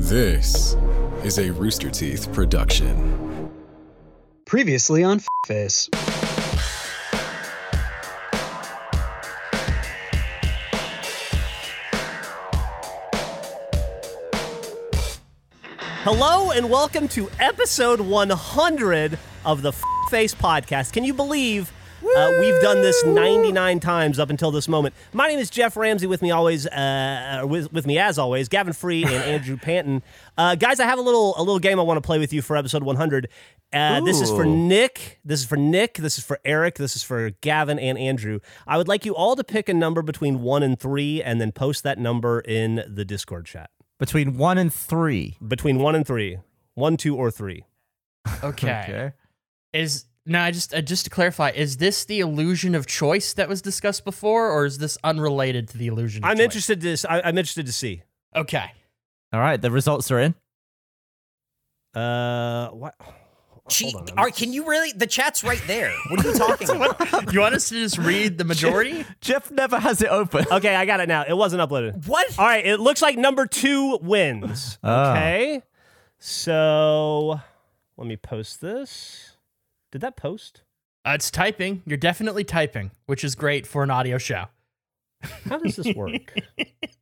This is a Rooster Teeth production. Previously on Face. Hello and welcome to episode 100 of the Face Podcast. Can you believe uh, we've done this 99 times up until this moment? My name is Geoff Ramsey. With me always, uh, with, with me as always, Gavin Free and Andrew Panton. Uh, guys, I have a little a little game I want to play with you for episode 100. Uh, this is for Nick. This is for Nick. This is for Eric. This is for Gavin and Andrew. I would like you all to pick a number between one and three, and then post that number in the Discord chat. Between one and three. Between one and three, one, two, or three. Okay. Is now I just uh, just to clarify, is this the illusion of choice that was discussed before, or is this unrelated to the illusion? Of I'm choice? interested to. s- I, am interested to see. Okay. All right, the results are in. Uh, what? Gee, Hold on, are, can you really? The chat's right there. What are you talking about? you want us to just read the majority? Geoff never has it open. Okay, I got it now. It wasn't uploaded. What? All right, it looks like number two wins. Ah. Okay, so let me post this. Did that post? Uh, it's typing. You're definitely typing, which is great for an audio show. How does this work?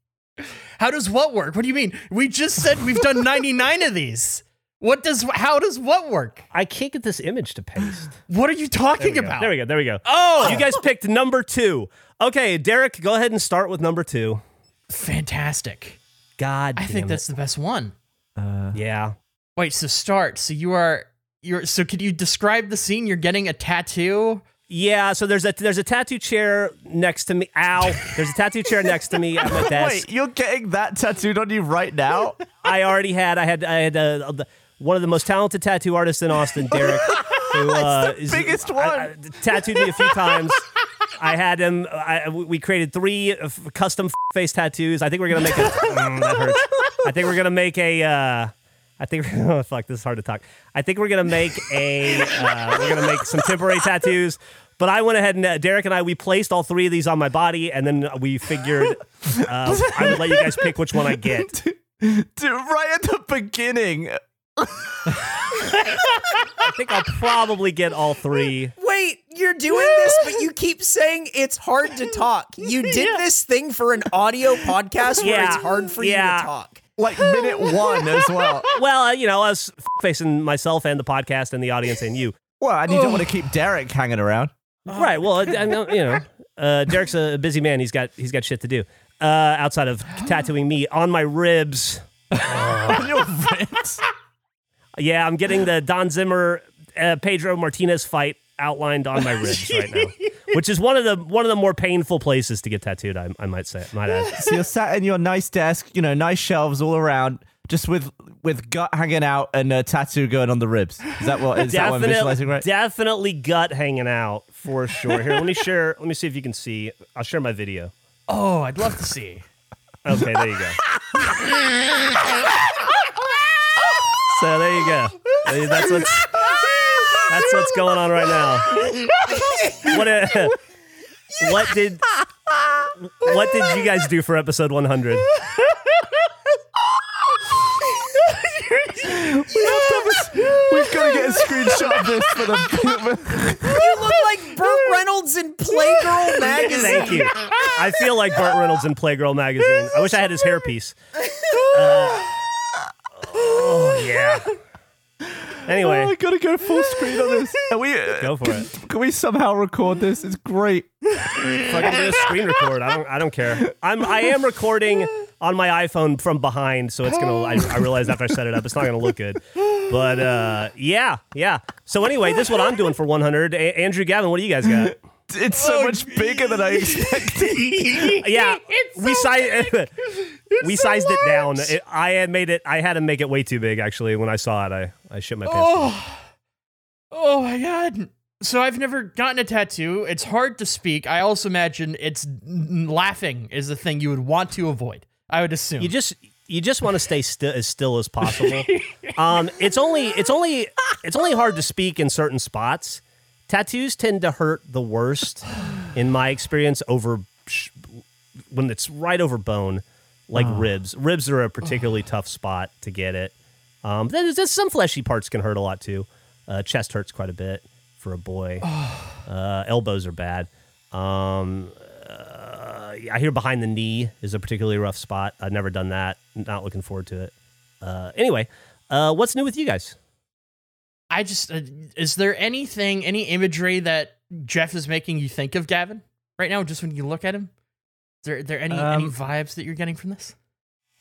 How does what work? What do you mean? We just said we've done 99 of these. What does how does what work? I can't get this image to paste. What are you There talking go. about? There we go. There we go. Oh, You guys picked number two. Okay, Derek, go ahead and start with number two. fantastic. God, I think damn that's the best one. Uh, yeah. Wait, so start. So you are you're so could you describe the scene? You're getting a tattoo. Yeah, so there's a there's a tattoo chair next to me. Ow! There's a tattoo chair next to me at my desk. Wait, you're getting that tattooed on you right now? I already had I had I had uh, the, one of the most talented tattoo artists in Austin, Derek, who uh, is biggest I- one. I- tattooed me a few times. I had him. I, we created three uh, f- custom f- face tattoos. I think we're gonna make a. Mm, that hurts. I think we're gonna make a. Uh, I think. Oh fuck! This is hard to talk. I think we're gonna make a. Uh, we're gonna make some temporary tattoos. But I went ahead and uh, Derek and I we placed all three of these on my body, and then we figured uh, I would let you guys pick which one I get. Dude, right at the beginning. I think I'll probably get all three. Wait, you're doing this, but you keep saying it's hard to talk. You did this thing for an audio podcast where Yeah. it's hard for you to talk. Like minute one as well. Well, uh, you know, I was facing myself and the podcast and the audience and you. Well, and you don't want to keep Derek hanging around. Right. Well, I, I know, you know, uh, Derek's a busy man. He's got he's got shit to do uh, outside of tattooing me on my ribs. on your ribs. Yeah, I'm getting the Don Zimmer uh, Pedro Martinez fight outlined on my ribs right now, which is one of the one of the more painful places to get tattooed. I, I might say, might add. So you're sat in your nice desk, you know, nice shelves all around, just with with gut hanging out and a tattoo going on the ribs. Is that what is that what I'm visualizing right? definitely gut hanging out for sure. Here, let me share. Let me see if you can see. I'll share my video. Oh, I'd love to see. Okay, there you go. so there you go. That's what's that's what's going on right now. What uh, what did what did you guys do for episode 100? We've got to get a screenshot of this for the You look like Burt Reynolds in Playgirl magazine. Thank you. I feel like Burt Reynolds in Playgirl magazine. I wish I had his hairpiece. Uh, oh yeah. Anyway, I gotta go full screen on this. Are we, go for it. Can we somehow record this? It's great. fucking do a screen record. I don't. I don't care. I'm. I am recording on my iPhone from behind, so it's gonna. I, I realized after I set it up, it's not gonna look good. But uh, yeah, yeah. So anyway, this is what I'm doing for 100. A- Andrew Gavin, what do you guys got? It's so much bigger than I expected. Yeah, we sized. we sized it down. It, I had made it. I had to make it way too big. Actually, when I saw it, I I shit my pants. Oh, oh my god. So I've never gotten a tattoo. It's hard to speak. I also imagine it's n- laughing is the thing you would want to avoid. I would assume. You just you just want to stay still as still as possible. um, it's only it's only it's only hard to speak in certain spots. Tattoos tend to hurt the worst, in my experience. Over when it's right over bone, like ribs. Ribs are a particularly tough spot to get it. Um, there's, there's some fleshy parts can hurt a lot too. Uh, chest hurts quite a bit for a boy. Uh, elbows are bad. Um, uh, I hear behind the knee is a particularly rough spot. I've never done that. Not looking forward to it. Uh, anyway, uh, what's new with you guys? I just uh, is there anything, any imagery that Geoff is making you think of Gavin right now? Just when you look at him, is there, there any any Um, vibes that you're getting from this?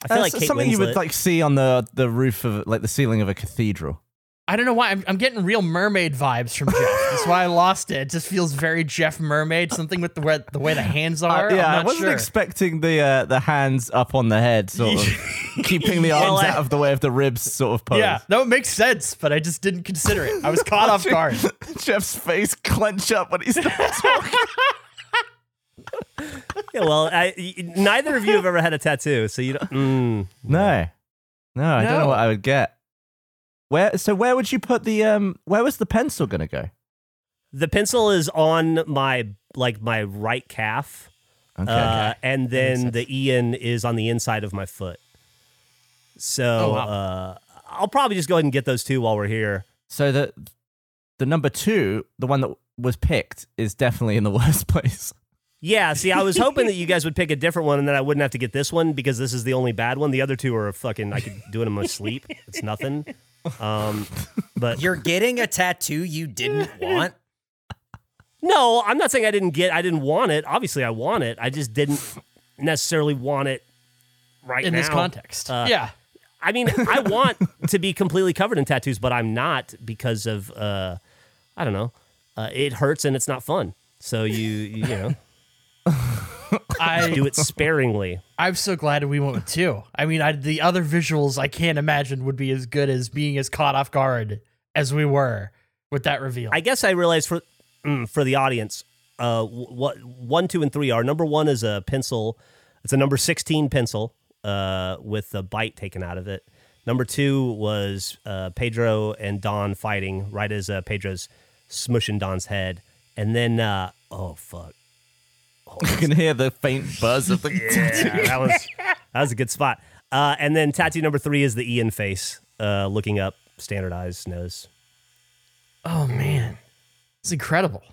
I feel Uh, like Kate something you would like see on the the roof of like the ceiling of a cathedral. I don't know why I'm, I'm getting real mermaid vibes from Geoff. That's why I lost it. It just feels very Geoff Mermaid. Something with the way the, way the hands are. Uh, yeah, I'm I wasn't sure. expecting the uh, the hands up on the head, sort of keeping the arms out of the way of the ribs, sort of pose. yeah, that would make sense, but I just didn't consider it. I was caught off guard. Geoff's face clench up when he's talking. Yeah, well, I, y- neither of you have ever had a tattoo, so you don't. Mm. no, no, I don't know what I would get. Where? So where would you put the um? Where was the pencil gonna go? The pencil is on my like my right calf, Okay. uh, and then the Ian is on the inside of my foot. So Oh, wow. uh, I'll probably just go ahead and get those two while we're here. so the the number two, the one that was picked, is definitely in the worst place. Yeah, see, I was hoping that you guys would pick a different one, and then I wouldn't have to get this one because this is the only bad one. The other two are fucking. I could do it in my sleep. It's nothing. Um, but You're getting a tattoo you didn't want. no, I'm not saying I didn't get. I didn't want it. Obviously, I want it. I just didn't necessarily want it right In now. this context, Uh, yeah. I mean, I want to be completely covered in tattoos, but I'm not because of uh, I don't know. Uh, it hurts and it's not fun. So you you know I do it sparingly. I'm so glad we went with two. I mean, I, the other visuals I can't imagine would be as good as being as caught off guard as we were with that reveal. I guess I realized for mm, for the audience, uh, what one, two, and three are. Number one is a pencil. It's a number sixteen pencil uh, with the bite taken out of it. Number two was uh, Pedro and Don fighting right as uh, Pedro's smushing Don's head, and then uh, oh fuck, you can hear the faint buzz of the. yeah, that was that was a good spot. Uh, and then tattoo number three is the Ian face, uh, looking up, standardized nose. oh man, it's incredible.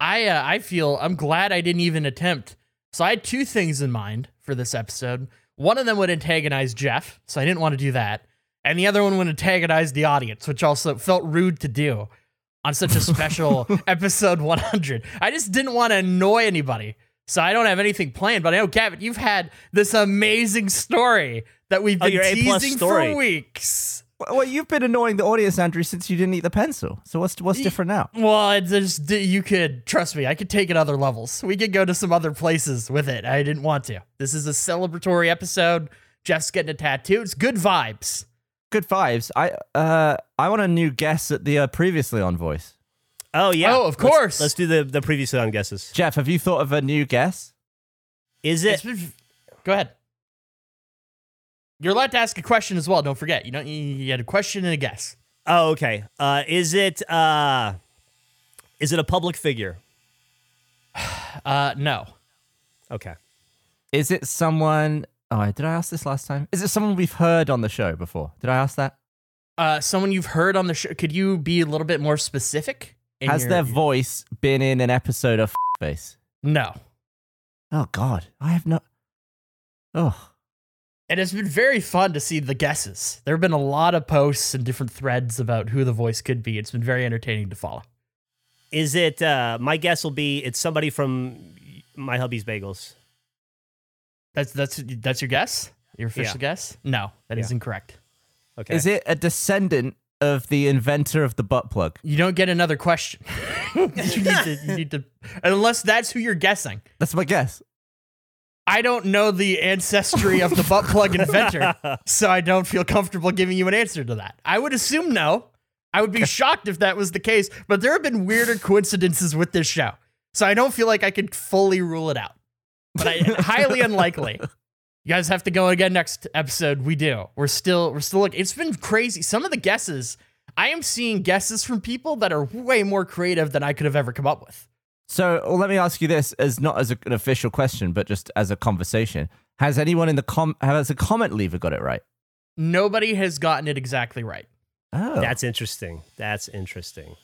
I uh, I feel I'm glad I didn't even attempt. So I had two things in mind for this episode. One of them would antagonize Geoff, so I didn't want to do that, and the other one would antagonize the audience, which also felt rude to do on such a special episode 100. I just didn't want to annoy anybody. So I don't have anything planned, but I know Gavin, you've had this amazing story that we've Oh, been A-plus teasing for weeks. Well, you've been annoying the audience, Andrew, since you didn't eat the pencil. So what's what's different now? Well, it's just you could trust me. I could take it other levels. We could go to some other places with it. I didn't want to. This is a celebratory episode. Geoff's getting a tattoo. It's good vibes. Good vibes. I uh I want a new guess at the uh, previously on voice. Oh yeah, Oh, of Let's- course. Let's, do the the previously on guesses. Geoff, have you thought of a new guess? Is it? been- go ahead. You're allowed to ask a question as well. Don't forget. You don't. You, you had a question and a guess. Oh, okay. Uh, is it? Uh, is it a public figure? Uh, no. Okay. Is it someone? Oh, did I ask this last time? Is it someone we've heard on the show before? Did I ask that? Uh, someone you've heard on the show. Could you be a little bit more specific? in Has your- their voice been in an episode of Face? No. Oh God, I have no. Oh, And it's been very fun to see the guesses. There have been a lot of posts and different threads about who the voice could be. It's been very entertaining to follow. Is it? Uh, my guess will be it's somebody from my hubby's bagels. That's that's that's your guess. Your official guess? No, that is Yeah. incorrect. Okay. is it a descendant of the inventor of the butt plug? You don't get another question. you need to. You need to. Unless that's who you're guessing. That's my guess. I don't know the ancestry of the butt plug inventor, so I don't feel comfortable giving you an answer to that. I would assume no. I would be shocked if that was the case, but there have been weirder coincidences with this show. So I don't feel like I could fully rule it out. But I highly unlikely. You guys have to go again next episode. We do. We're still we're still looking. It's been crazy. Some of the guesses, I am seeing guesses from people that are way more creative than I could have ever come up with. So, well, let me ask you this, as not as a, an official question, but just as a conversation. Has anyone in the com has a comment lever got it right? Nobody has gotten it exactly right. Oh, That's interesting. That's interesting.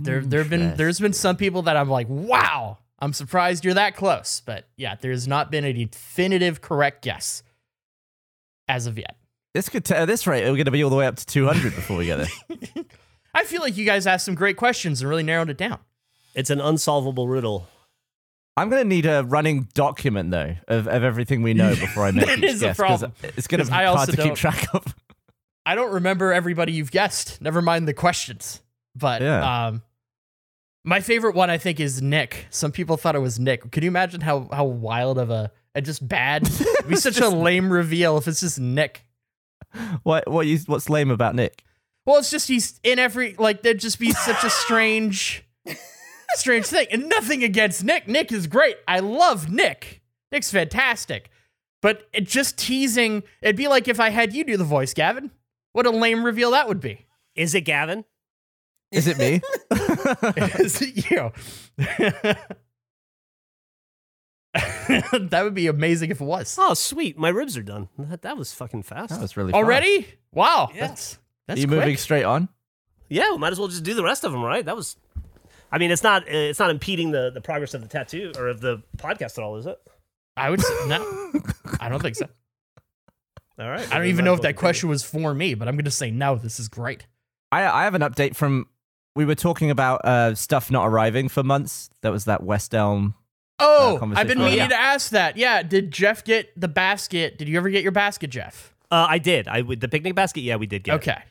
There, there have been there's been some people that I'm like, wow, I'm surprised you're that close. But yeah, there's not been a definitive correct guess as of yet. This could t- at this rate, we're going to be all the way up to 200 before we get there. I feel like you guys asked some great questions and really narrowed it down. It's an unsolvable riddle. I'm going to need a running document though of, of everything we know before I make That each is a guess 'cause problem. it's going to 'Cause be I hard also to keep track of. I don't remember everybody you've guessed. Never mind the questions. But Yeah. um, my favorite one I think is Nick. Some people thought it was Nick. Can you imagine how how wild of a and just bad? It'd be such a lame reveal if it's just Nick. What what you what's lame about Nick? Well, it's just he's in every like there'd just be such a strange, strange thing. And nothing against Nick. Nick is great. I love Nick. Nick's fantastic. But it just teasing. It'd be like if I had you do the voice, Gavin. What a lame reveal that would be. Is it Gavin? Is it me? Is it you? that would be amazing if it was. Oh, sweet. My ribs are done. That, that was fucking fast. that was really fast. Already? Wow. Yeah. That's Are you quick. moving straight on? yeah, we might as well just do the rest of them, right? That was. I mean, it's not uh, it's not impeding the, the progress of the tattoo or of the podcast at all, is it? I would say no. I don't think so. All right. I don't even know if that question was for me, but I'm going to say no. This is great. I I have an update from we were talking about uh, stuff not arriving for months. That was that West Elm. Oh, conversation. I've been Oh, meaning yeah. to ask that. Yeah, did Geoff get the basket? Did you ever get your basket, Geoff? Uh, I did. I the picnic basket. Yeah, we did get. it. Okay.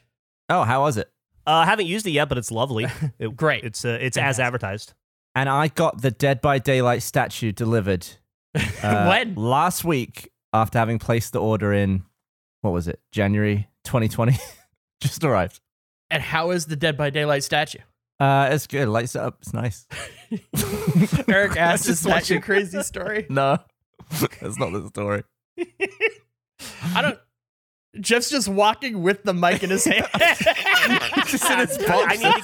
Oh, how was it? Uh, I haven't used it yet, but it's lovely. It- Great. It's uh, it's as advertised. And I got the Dead by Daylight statue delivered uh, when? last week after having placed the order in what was it January 2020. Just arrived. And how is the Dead by Daylight statue? Uh, it's good. Lights it up. It's nice. Eric asked, Just "Is that your crazy story?" No, that's not the story. I don't. Geoff's just walking with the mic in his hand. Just in its I, box. I need to,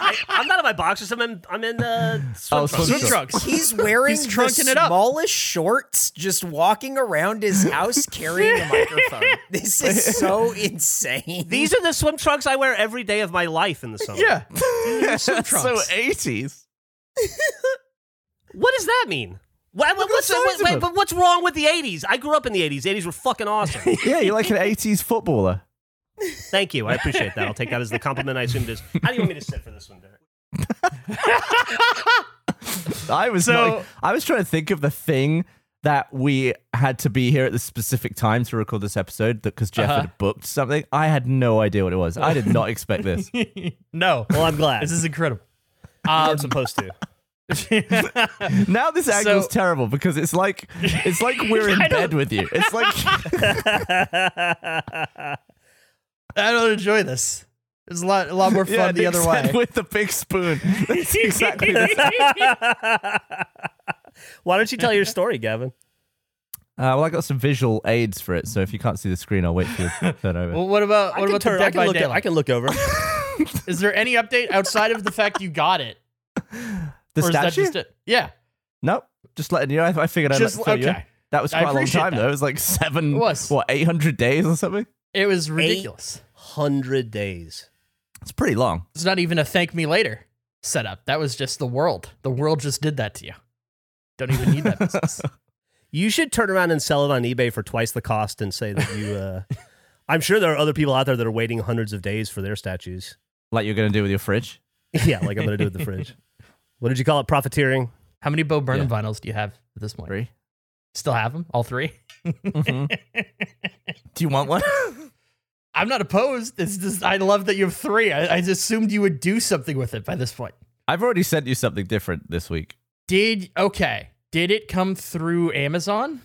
I, I'm not in my boxers. I'm in I'm in uh, swim Oh, trunks. swim Swim trunks. He's wearing He's the trunking it up. smallest shorts, just walking around his house carrying a microphone. This is so insane. These are the swim trunks I wear every day of my life in the summer. yeah. That's so 80s. What does that mean? What, what- what's, size wait, wait, but what's wrong with the 80s? I grew up in the 80s. The 80s were fucking awesome. Yeah, you're like an 80s footballer. Thank you. I appreciate that. I'll take that as the compliment I assumed is. How do you want me to sit for this one, Derek? I was So- not, I was trying to think of the thing that we had to be here at the specific time to record this episode because Geoff Uh-huh. had booked something. I had no idea what it was. I did not expect this. no. Well, I'm glad. This is incredible. I'm supposed to. Now this angle's So- terrible because it's like it's like we're in bed with you. It's like I don't enjoy this. It's a lot, a lot more fun yeah, the Nick other way. with the big spoon. That's exactly the Why don't you tell your story, Gavin? Uh, well, I got some visual aids for it, so if you can't see the screen, I'll wait for you to turn over. Well, what about what can about turn. the I can by look. At, I can look over. Is there any update outside of the fact you got it? The or statue? just it? Yeah. Nope. Just letting you know. I, I figured I'd Just like to fill you That was quite a long time, that. though. It was like seven, It was. what, 800 days or something? It was ridiculous. Hundred days. It's pretty long. It's not even a thank me later setup. That was just the world. The world just did that to you. Don't even need that business. You should turn around and sell it on eBay for twice the cost and say that you. Uh, I'm sure there are other people out there that are waiting hundreds of days for their statues. Like you're going to do with your fridge. yeah, like I'm going to do with the fridge. What did you call it? Profiteering. How many Bo Burnham vinyls do you have at this point? Three. Still have them? All three? Mhm. do you want one? I'm not opposed. It's just I love that you have three. I, I just assumed you would do something with it by this point. I've already sent you something different this week. Did okay? Did it come through Amazon?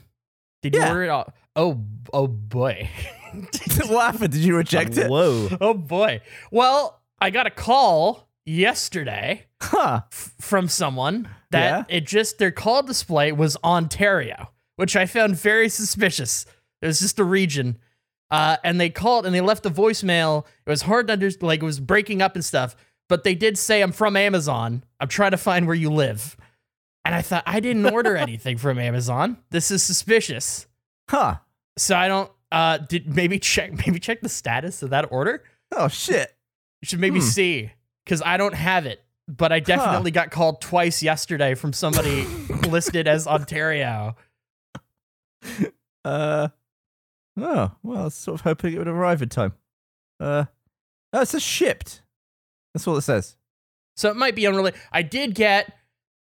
Did you order it? All? Oh, oh boy. what happened? Did you reject it? Whoa. oh boy. Well, I got a call yesterday Huh. f- from someone that Yeah? it just their call display was Ontario, which I found very suspicious. It was just a region. Uh, and they called and they left a voicemail. It was hard to understand, like it was breaking up and stuff. But they did say, "I'm from Amazon. I'm trying to find where you live." And I thought I didn't order anything from Amazon. This is suspicious. Huh. So I don't. Uh, did maybe check maybe check the status of that order. Oh shit. You should maybe Hmm. see because I don't have it, but I definitely got called twice yesterday from somebody listed as Ontario. Uh. Oh well, I was sort of hoping it would arrive in time. Uh. Oh, it says shipped. That's all it says. So it might be unrelated. I did get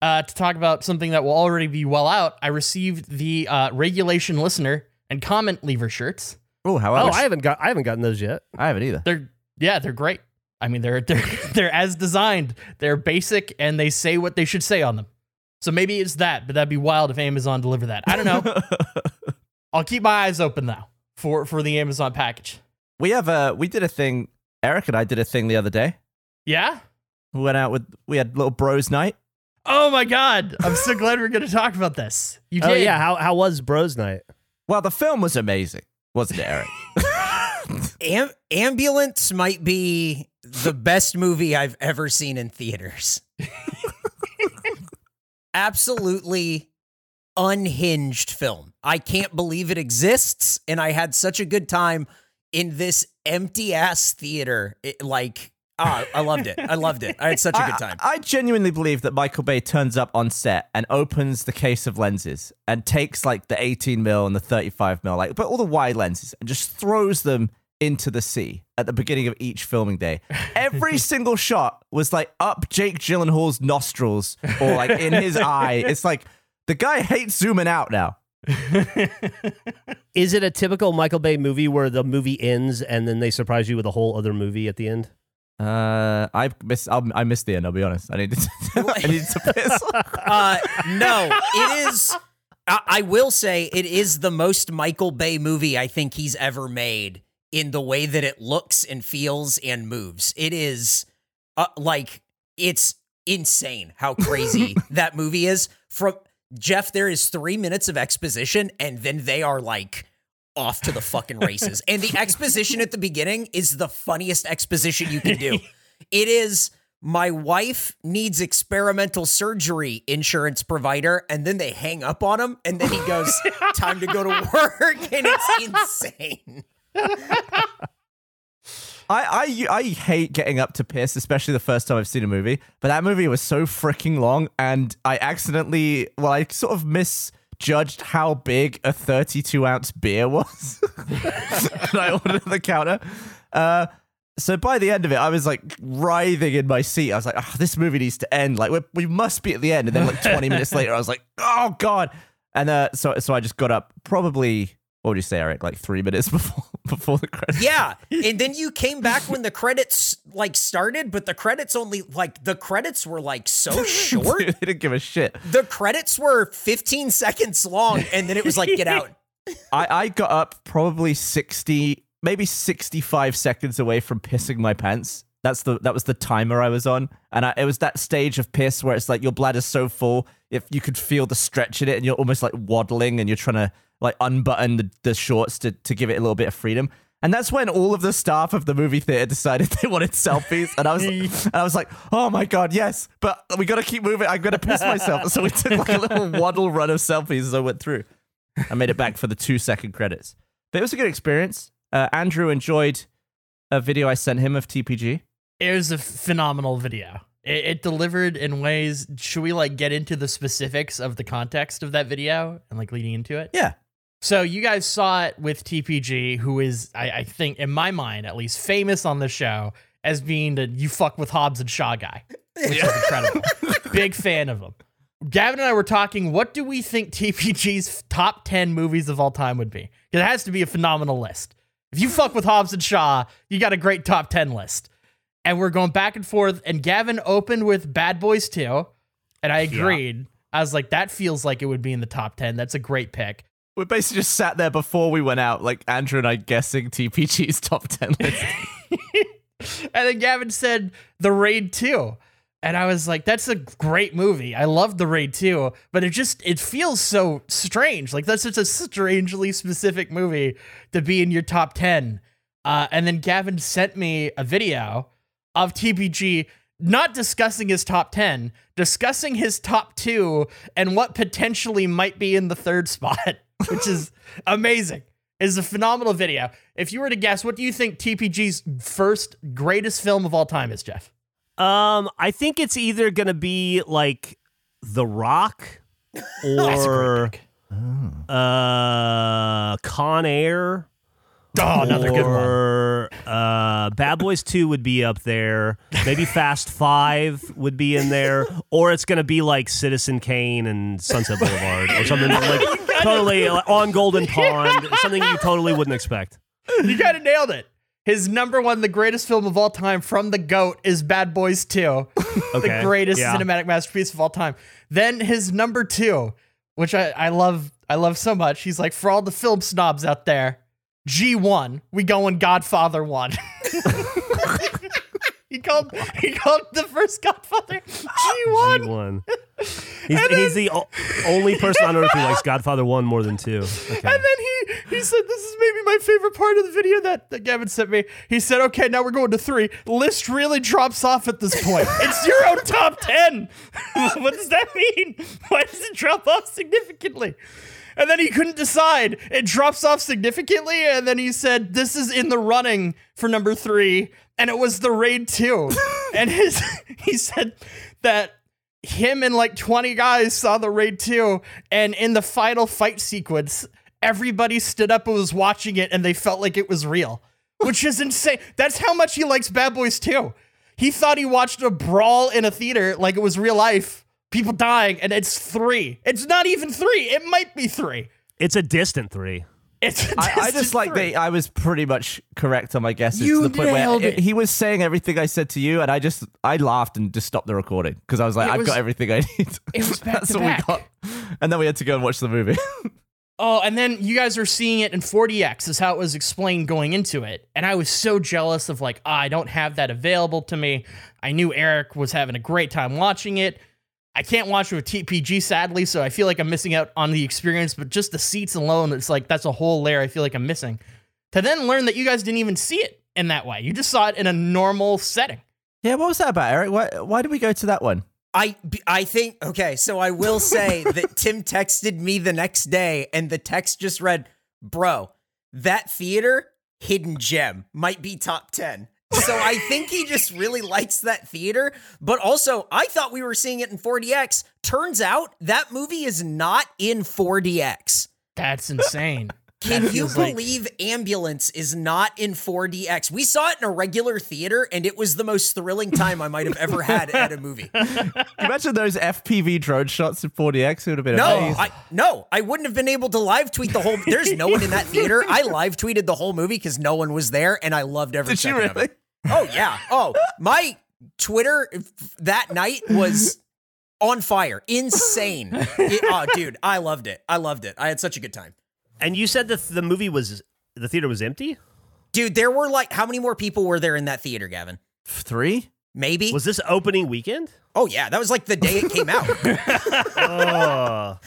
uh, to talk about something that will already be well out. I received the uh, regulation listener and comment lever shirts. Oh, Oh, I haven't got I haven't gotten those yet. I haven't either. They're yeah, they're great. I mean, they're they're they're as designed. They're basic and they say what they should say on them. So maybe it's that, but that'd be wild if Amazon delivered that. I don't know. I'll keep my eyes open though for for the Amazon package. we have a we did a thing. Eric and I did a thing the other day. Yeah. We went out with we had little bros night. Oh my god! I'm so glad we're going to talk about this. You oh, did. Oh yeah, how how was Bros Night? Well, the film was amazing, wasn't it, Eric? Am- Ambulance might be the best movie I've ever seen in theaters. Absolutely unhinged film. I can't believe it exists, and I had such a good time in this empty ass theater. It, like, ah, I loved it. I loved it. I had such a good time. I, I genuinely believe that Michael Bay turns up on set and opens the case of lenses and takes like the 18 mil and the 35 mil, like but all the wide lenses, and just throws them into the sea at the beginning of each filming day. Every single shot was like up Jake Gyllenhaal's nostrils or like in his eye. It's like the guy hates zooming out now. Is it a typical Michael Bay movie where the movie ends and then they surprise you with a whole other movie at the end? Uh, I miss I'll, I missed the end. I'll be honest. I needed to, I needed to piss. Uh, no, it is. I, I will say it is the most Michael Bay movie I think he's ever made in the way that it looks and feels and moves. It is uh, like it's insane how crazy that movie is. From Geoff, there is three minutes of exposition, and then they are like off to the fucking races. and the exposition at the beginning is the funniest exposition you can do. It is my wife needs experimental surgery insurance provider and then they hang up on him and then he goes time to go to work and it's insane I, I I hate getting up to piss, especially the first time I've seen a movie. But that movie was so freaking long, and I accidentally, well, I sort of misjudged how big a 32 ounce beer was. and I ordered at the counter. Uh, so by the end of it, I was like writhing in my seat. I was like, oh, "This movie needs to end. Like, we we must be at the end." And then, like 20 minutes later, I was like, "Oh God!" And uh, so so I just got up. Probably, what would you say, Eric? Like three minutes before before the credits. yeah and then you came back when the credits like started but the credits only like the credits were like so short they didn't give a shit. the credits were 15 seconds long and then it was like get out I, I got up probably 60, maybe 65 seconds away from pissing my pants. That's the that was the timer I was on, and I, it was that stage of piss where it's like your bladder's so full, if you could feel the stretch in it, and you're almost like waddling, and you're trying to like unbutton the, the shorts to to give it a little bit of freedom. And that's when all of the staff of the movie theater decided they wanted selfies, and I was and I was like, oh my god, yes, but we got to keep moving. I'm gonna piss myself. So we took like a little waddle run of selfies as I went through. I made it back for the two second credits. But it was a good experience. Uh, Andrew enjoyed a video I sent him of TPG. It was a phenomenal video. It, it delivered in ways. Should we like get into the specifics of the context of that video and like leading into it? Yeah. So you guys saw it with TPG, who is, I, I think, in my mind at least, famous on the show as being the "you fuck with Hobbs and Shaw" guy, which is incredible. Big fan of him. Gavin and I were talking. What do we think TPG's top ten movies of all time would be? Because it has to be a phenomenal list. If you fuck with Hobbs and Shaw, you got a great top ten list. And we're going back and forth. And Gavin opened with Bad Boys 2, and I agreed. I was like, that feels like it would be in the top ten. That's a great pick. We basically just sat there before we went out, like Andrew and I guessing TPG's top 10 list. And then Gavin said The Raid 2. And I was like, that's a great movie. I love The Raid 2, but it just it feels so strange. Like that's such a strangely specific movie to be in your top 10. Uh, and then Gavin sent me a video of TPG not discussing his top 10, discussing his top 2 and what potentially might be in the third spot. Which is amazing. Is a phenomenal video. If you were to guess, what do you think TPG's first greatest film of all time is, Geoff? Um, I think it's either gonna be like The Rock That's a great or pick. uh Con Air. Oh, another good one. Uh, Bad Boys 2 would be up there. Maybe Fast 5 would be in there. Or it's going to be like Citizen Kane and Sunset Boulevard or something like totally uh, on Golden Pond. Something you totally wouldn't expect. You kind of nailed it. His number one, the greatest film of all time from the GOAT is Bad Boys 2. the greatest yeah. cinematic masterpiece of all time. Then his number two, which I, I love, I love so much. He's like, for all the film snobs out there, G1, we go in Godfather 1. he called he called the first Godfather G1. G1. He's, he's the o- only person on earth who likes Godfather 1 more than 2. Okay. And then he he said, "This is maybe my favorite part of the video that, that Gavin sent me." He said, "Okay, now we're going to three. List really drops off at this point. it's your own top ten. what does that mean? Why does it drop off significantly?" And then he couldn't decide. It drops off significantly, and then he said, "This is in the running for number three, and it was the raid two. and his he said that him and like 20 guys saw the raid 2 and in the final fight sequence everybody stood up and was watching it and they felt like it was real which is insane that's how much he likes bad boys 2 he thought he watched a brawl in a theater like it was real life people dying and it's three it's not even three it might be three It's a distant 3. it's I, I just like three. that I was pretty much correct on my guesses You to the point where nailed it. he was saying everything I said to you, and I just I laughed and just stopped the recording because I was like, It I've was- got everything I need. it was back That's to all back. we got, and then we had to go and watch the movie. Oh, and then you guys are seeing it in 4DX is how it was explained going into it. And I was so jealous of like, ah, I don't have that available to me. I knew Eric was having a great time watching it. I can't watch it with TPG sadly, so I feel like I'm missing out on the experience, but just the seats alone, it's like that's a whole layer I feel like I'm missing. To then learn that you guys didn't even see it in that way. You just saw it in a normal setting. yeah, what was that about, Eric? Why why did we go to that one? I I think okay, so I will say that Tim texted me the next day and the text just read, "Bro, that theater hidden gem might be top 10." So I think he just really likes that theater, but also I thought we were seeing it in 4DX. Turns out that movie is not in 4DX. That's insane. Can That you feels like- believe Ambulance is not in 4DX? We saw it in a regular theater and it was the most thrilling time I might have ever had at a movie. Can you imagine those FPV drone shots in 4DX? It would have been No, amazing. I no, I wouldn't have been able to live tweet the whole. There's no one in that theater. I live tweeted the whole movie because no one was there, and I loved every Did you second of it. Oh yeah. Oh, my Twitter that night was on fire, insane. It- oh, dude, I loved it. I loved it. I had such a good time. And you said that the movie was the theater was empty? Dude, there were like how many more people were there in that theater, Gavin? Three? Maybe. Was this opening weekend? oh yeah, that was like the day it came out. Oh,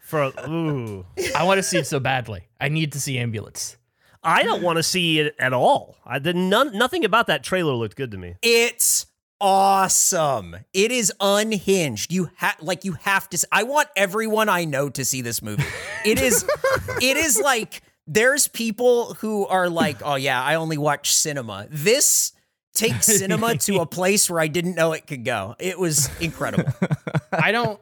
for ooh. I want to see it so badly. I need to see Ambulance. I don't want to see it at all. I did none, nothing about that trailer looked good to me. It's awesome. It is unhinged. You have like you have to. s- I want everyone I know to see this movie. It is. it is like there's people who are like, oh yeah, I only watch cinema. This takes cinema to a place where I didn't know it could go. It was incredible. I don't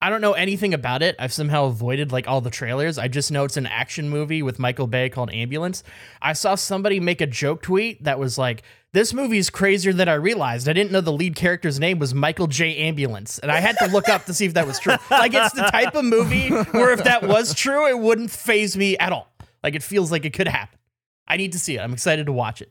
I don't know anything about it. I've somehow avoided like all the trailers. I just know it's an action movie with Michael Bay called Ambulance. I saw somebody make a joke tweet that was like, "This movie is crazier than I realized. I didn't know the lead character's name was Michael J. Ambulance." And I had to look up to see if that was true. Like it's the type of movie where if that was true, it wouldn't phase me at all. Like it feels like it could happen. I need to see it. I'm excited to watch it.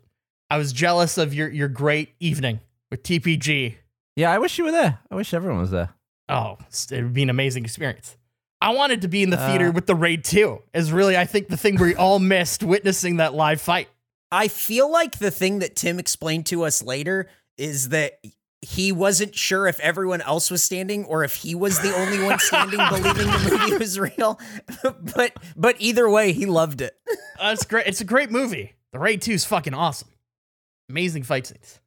I was jealous of your your great evening with TPG. Yeah, I wish you were there. I wish everyone was there. Oh, it would be an amazing experience. I wanted to be in the Uh, theater with the raid too. Is really I think the thing we all missed witnessing that live fight. I feel like the thing that Tim explained to us later is that he wasn't sure if everyone else was standing or if he was the only one standing believing the movie was real. but but either way, he loved it. Uh, it's great. It's a great movie. The raid two is fucking awesome. Amazing fight scenes.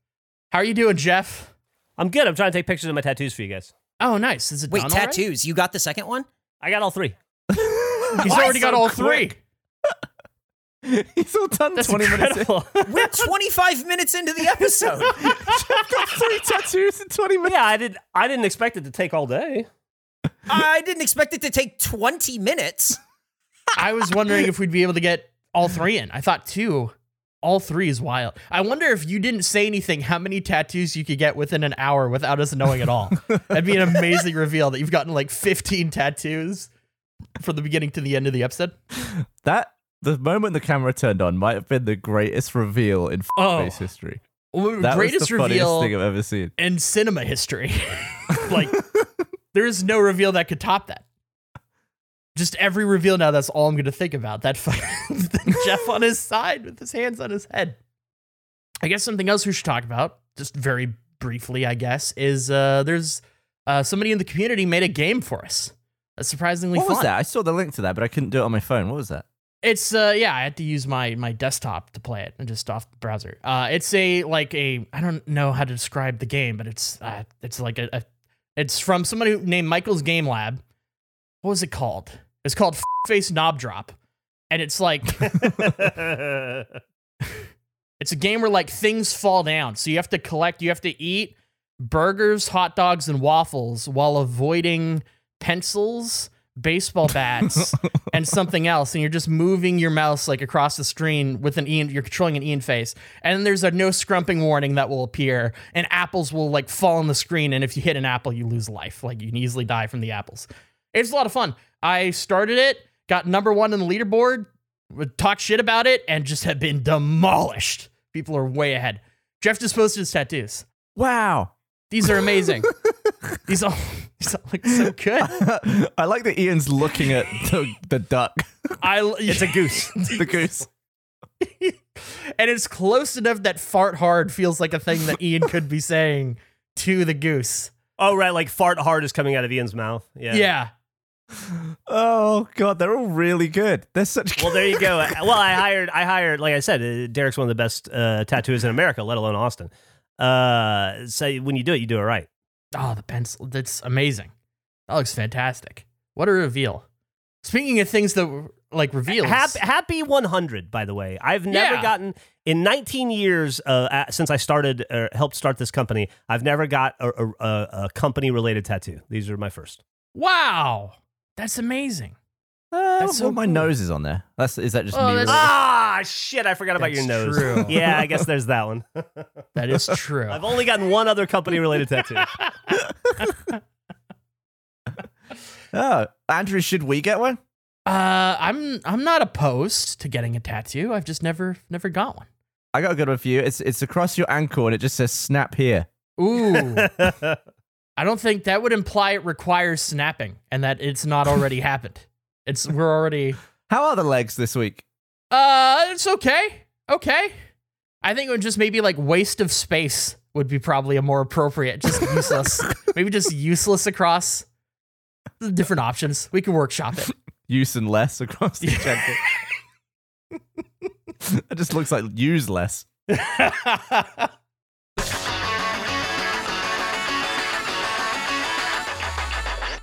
How are you doing, Geoff? I'm good. I'm trying to take pictures of my tattoos for you guys. Oh, nice. Is it Wait, done already? tattoos. You got the second one? I got all three. He's Why already got all quick? three. He's all done That's 20 minutes in. We're 25 minutes into the episode. got three tattoos in 20 minutes. Yeah, I did. I didn't expect it to take all day. I didn't expect it to take 20 minutes. I was wondering if we'd be able to get all three in. I thought two. All three is wild. I wonder if you didn't say anything, how many tattoos you could get within an hour without us knowing at all. That'd be an amazing reveal that you've gotten like 15 tattoos from the beginning to the end of the episode. That the moment the camera turned on might have been the greatest reveal in Oh. face history. Well, That greatest was the funniest reveal thing I've ever seen. in cinema history. like, there's no reveal that could top that. Just every reveal now, that's all I'm going to think about. That Geoff on his side with his hands on his head. I guess something else we should talk about, just very briefly, I guess, is uh, there's uh, somebody in the community made a game for us. That's surprisingly What fun. was that? I saw the link to that, but I couldn't do it on my phone. What was that? It's uh yeah, I had to use my my desktop to play it and just off the browser. Uh it's a like a I don't know how to describe the game, but it's uh it's like a, a it's from somebody named Michael's Game Lab. What was it called? It's called Face Knob Drop. And it's like it's a game where like things fall down. So you have to collect, you have to eat burgers, hot dogs, and waffles while avoiding pencils, baseball bats, and something else. And you're just moving your mouse like across the screen with an Ian, you're controlling an Ian face. And then there's a no scrumping warning that will appear, and apples will like fall on the screen. And if you hit an apple, you lose life. Like you can easily die from the apples. It's a lot of fun. I started it, got number one on the leaderboard, would talk shit about it, and just have been demolished. People are way ahead. Geoff just posted his tattoos. Wow. These are amazing. these all, these all look so good. I like that Ian's looking at the, the duck, I, it's a goose. the goose. and it's close enough that fart hard feels like a thing that Ian could be saying to the goose. Oh right, like fart hard is coming out of Ian's mouth. Yeah. Yeah. Oh god, they're all really good. They're such. Well, there you go. well, I hired. I hired. Like I said, uh, Derek's one of the best uh, tattooers in America, let alone Austin. Uh, so when you do it, you do it right. Oh, the pencil. That's amazing. That looks fantastic. What a reveal. Speaking of things that were, like reveals. Happy, happy 100, by the way. I've never Yeah. gotten in 19 years uh, uh, since I started or helped start this company. I've never got a, a, a, a company related tattoo. These are my first. Wow. That's amazing. Uh, That's so well, my cool. nose is on there. That's is that just Oh, me? that's- really? Ah, shit! I forgot about your nose. true. Yeah, I guess there's that one. That is true. I've only gotten one other company related tattoo. Oh, Andrew, should we get one? Uh, I'm I'm not opposed to getting a tattoo. I've just never never got one. I got a good one for you. It's it's across your ankle and it just says "snap here." Ooh. I don't think that would imply it requires snapping and that it's not already happened. It's we're already How are the legs this week? uh it's okay. Okay. I think it would just maybe like waste of space would be probably a more appropriate, just useless. maybe just useless across different options. We can workshop it. Use and less across each ankle. it just looks like use less.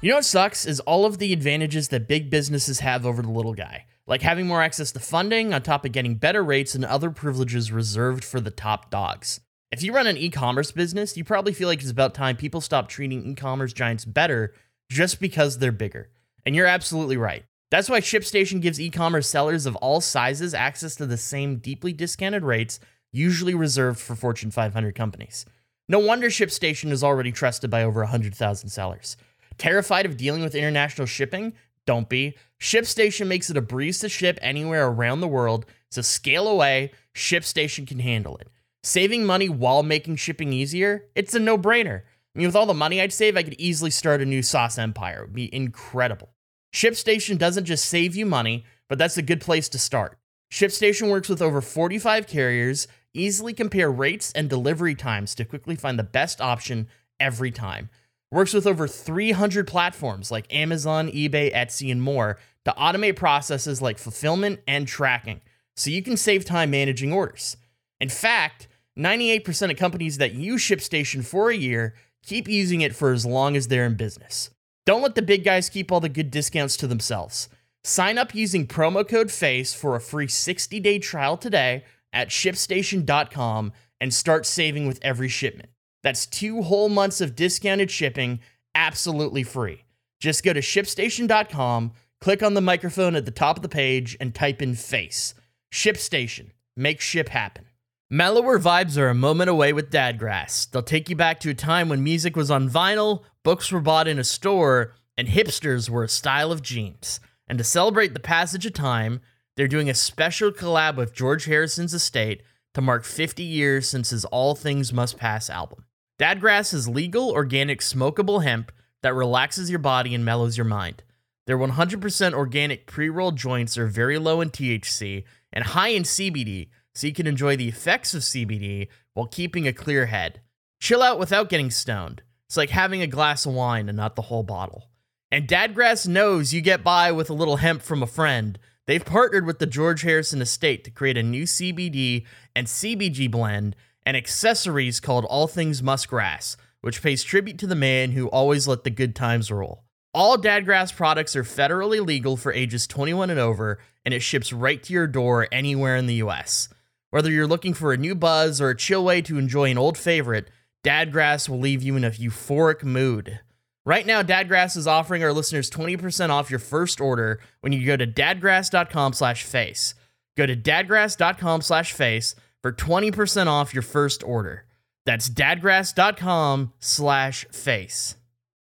You know what sucks is all of the advantages that big businesses have over the little guy, like having more access to funding on top of getting better rates and other privileges reserved for the top dogs. If you run an e commerce business, you probably feel like it's about time people stop treating e commerce giants better just because they're bigger. And you're absolutely right. That's why ShipStation gives e commerce sellers of all sizes access to the same deeply discounted rates usually reserved for Fortune 500 companies. No wonder ShipStation is already trusted by over 100,000 sellers. Terrified of dealing with international shipping? Don't be. ShipStation makes it a breeze to ship anywhere around the world, so scale away, ShipStation can handle it. Saving money while making shipping easier? It's a no brainer. I mean, with all the money I'd save, I could easily start a new sauce empire. It would be incredible. ShipStation doesn't just save you money, but that's a good place to start. ShipStation works with over 45 carriers, easily compare rates and delivery times to quickly find the best option every time. Works with over 300 platforms like Amazon, eBay, Etsy, and more to automate processes like fulfillment and tracking so you can save time managing orders. In fact, 98% of companies that use ShipStation for a year keep using it for as long as they're in business. Don't let the big guys keep all the good discounts to themselves. Sign up using promo code FACE for a free 60 day trial today at shipstation.com and start saving with every shipment. That's two whole months of discounted shipping absolutely free. Just go to shipstation.com, click on the microphone at the top of the page, and type in FACE. ShipStation. Make ship happen. Mellower vibes are a moment away with Dadgrass. They'll take you back to a time when music was on vinyl, books were bought in a store, and hipsters were a style of jeans. And to celebrate the passage of time, they're doing a special collab with George Harrison's estate to mark 50 years since his All Things Must Pass album. Dadgrass is legal, organic, smokable hemp that relaxes your body and mellows your mind. Their 100% organic pre rolled joints are very low in THC and high in CBD, so you can enjoy the effects of CBD while keeping a clear head. Chill out without getting stoned. It's like having a glass of wine and not the whole bottle. And Dadgrass knows you get by with a little hemp from a friend. They've partnered with the George Harrison Estate to create a new CBD and CBG blend and accessories called All Things Must Grass, which pays tribute to the man who always let the good times roll. All Dadgrass products are federally legal for ages 21 and over, and it ships right to your door anywhere in the US. Whether you're looking for a new buzz or a chill way to enjoy an old favorite, Dadgrass will leave you in a euphoric mood. Right now, Dadgrass is offering our listeners 20% off your first order when you go to dadgrass.com slash face. Go to dadgrass.com slash face for 20% off your first order. That's dadgrass.com slash face.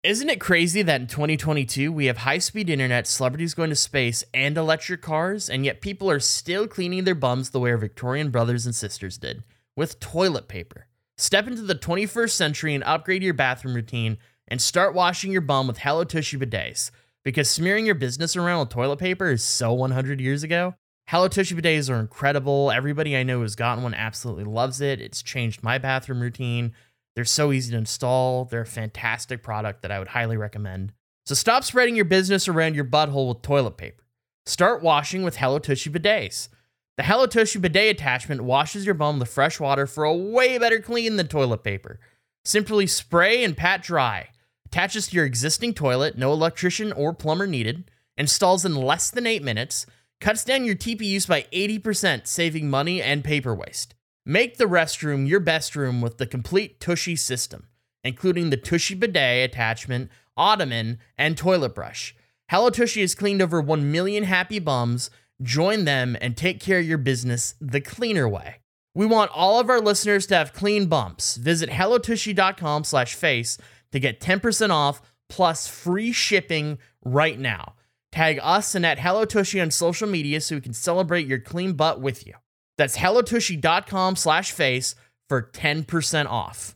Isn't it crazy that in 2022 we have high speed internet, celebrities going to space, and electric cars, and yet people are still cleaning their bums the way our Victorian brothers and sisters did with toilet paper? Step into the 21st century and upgrade your bathroom routine and start washing your bum with Hello Tushy bidets. Because smearing your business around with toilet paper is so 100 years ago. Hello Tushy bidets are incredible. Everybody I know who's gotten one absolutely loves it. It's changed my bathroom routine. They're so easy to install. They're a fantastic product that I would highly recommend. So stop spreading your business around your butthole with toilet paper. Start washing with Hello Tushy bidets. The Hello Tushy bidet attachment washes your bum with fresh water for a way better clean than toilet paper. Simply spray and pat dry. Attaches to your existing toilet, no electrician or plumber needed. Installs in less than 8 minutes. Cuts down your TP use by 80%, saving money and paper waste. Make the restroom your best room with the complete Tushy system, including the Tushy bidet attachment, ottoman, and toilet brush. Hello Tushy has cleaned over 1 million happy bums. Join them and take care of your business the cleaner way. We want all of our listeners to have clean bumps. Visit hellotushy.com slash face to get 10% off plus free shipping right now. Tag us and at Hello Tushy on social media so we can celebrate your clean butt with you. That's hellotushy.com slash face for 10% off.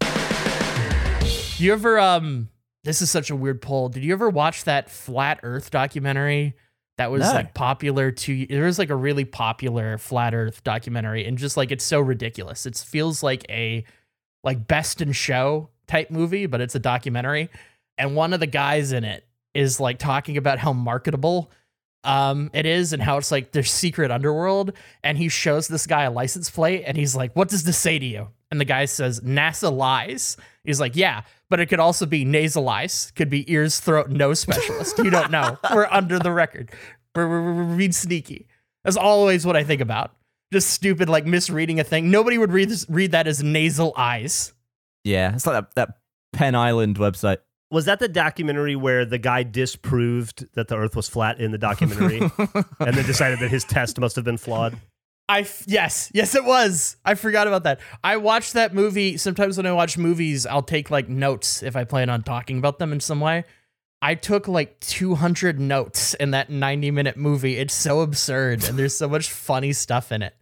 You ever, um, this is such a weird poll. Did you ever watch that Flat Earth documentary that was No. like popular to, there was like a really popular Flat Earth documentary and just like, it's so ridiculous. It feels like a, like best in show type movie, but it's a documentary. And one of the guys in it is like talking about how marketable um it is and how it's like their secret underworld. And he shows this guy a license plate and he's like, What does this say to you? And the guy says, NASA lies. He's like, Yeah, but it could also be nasal eyes, could be ears, throat, nose specialist. You don't know. We're under the record. We're, we're, we're being sneaky. That's always what I think about. Just stupid, like misreading a thing. Nobody would read this, read that as nasal eyes. Yeah, it's like that, that Pen Island website. Was that the documentary where the guy disproved that the Earth was flat in the documentary, and then decided that his test must have been flawed? I f- yes, yes, it was. I forgot about that. I watched that movie. Sometimes when I watch movies, I'll take like notes if I plan on talking about them in some way. I took like 200 notes in that 90 minute movie. It's so absurd, and there's so much funny stuff in it.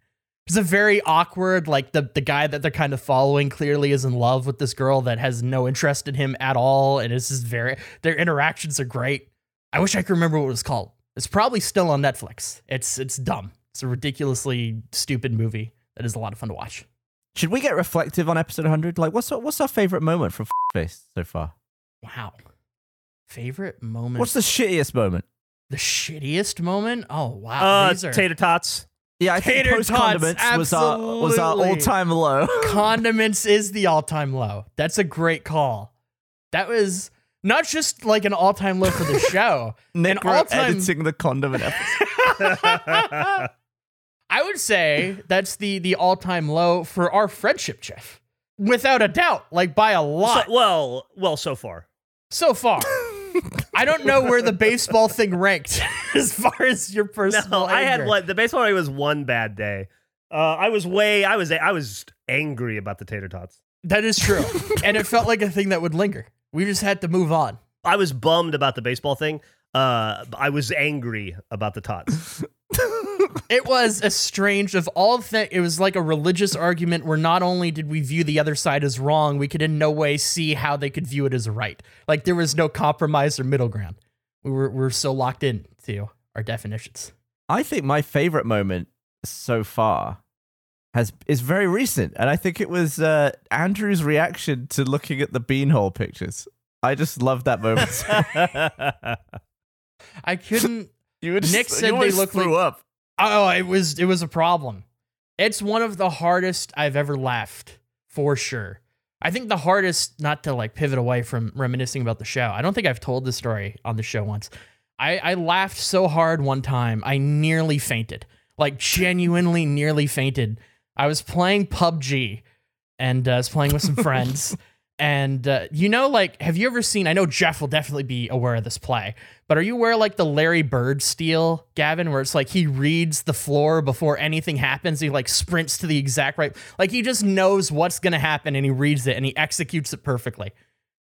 It's a very awkward, like the the guy that they're kind of following clearly is in love with this girl that has no interest in him at all, and it's just very their interactions are great. I wish I could remember what it was called. It's probably still on Netflix. It's it's dumb. It's a ridiculously stupid movie that is a lot of fun to watch. Should we get reflective on episode 100? Like, what's our, what's our favorite moment from Face so far? Wow. Favorite moment? What's the shittiest moment? the shittiest moment? Oh wow. Uh, These are tater tots. Yeah, I think Tater post tots, condiments was our was uh, our uh, absolutely. all time low. condiments is the all-time low. That's a great call. That was Not just like an all-time low for the show. Nick an wrote all-time editing the condiment episode. I would say that's the the all-time low for our friendship, Geoff. Without a doubt, like by a So, lot well, well, so far. so far. I don't know where the baseball thing ranked as far as your personal. No, I had anger. one. The baseball was one bad day. Uh, I was way. I was. I was angry about the tater tots. That is true, and it felt like a thing that would linger. We just had to move on. I was bummed about the baseball thing. Uh, I was angry about the tots. It was a strange of all things. It was like a religious argument where not only did we view the other side as wrong, we could in no way see how they could view it as right. Like there was no compromise or middle ground. We were we were so locked in to our definitions. I think my favorite moment so far has is very recent, and I think it was uh, Andrew's reaction to looking at the beanhole pictures. I just love that moment. I couldn't. you were just, Nick you said they almost look threw up. Oh, it was it was a problem. It's one of the hardest I've ever laughed for sure. I think the hardest, not to like pivot away from reminiscing about the show. I don't think I've told this story on the show once. I, I laughed so hard one time, I nearly fainted. Like genuinely nearly fainted. I was playing PUBG and uh, I was playing with some friends. And uh, you know, like, have you ever seen? I know Geoff will definitely be aware of this play, but are you aware like the Larry Bird steal, Gavin, where it's like he reads the floor before anything happens? He like sprints to the exact right, like he just knows what's gonna happen and he reads it and he executes it perfectly.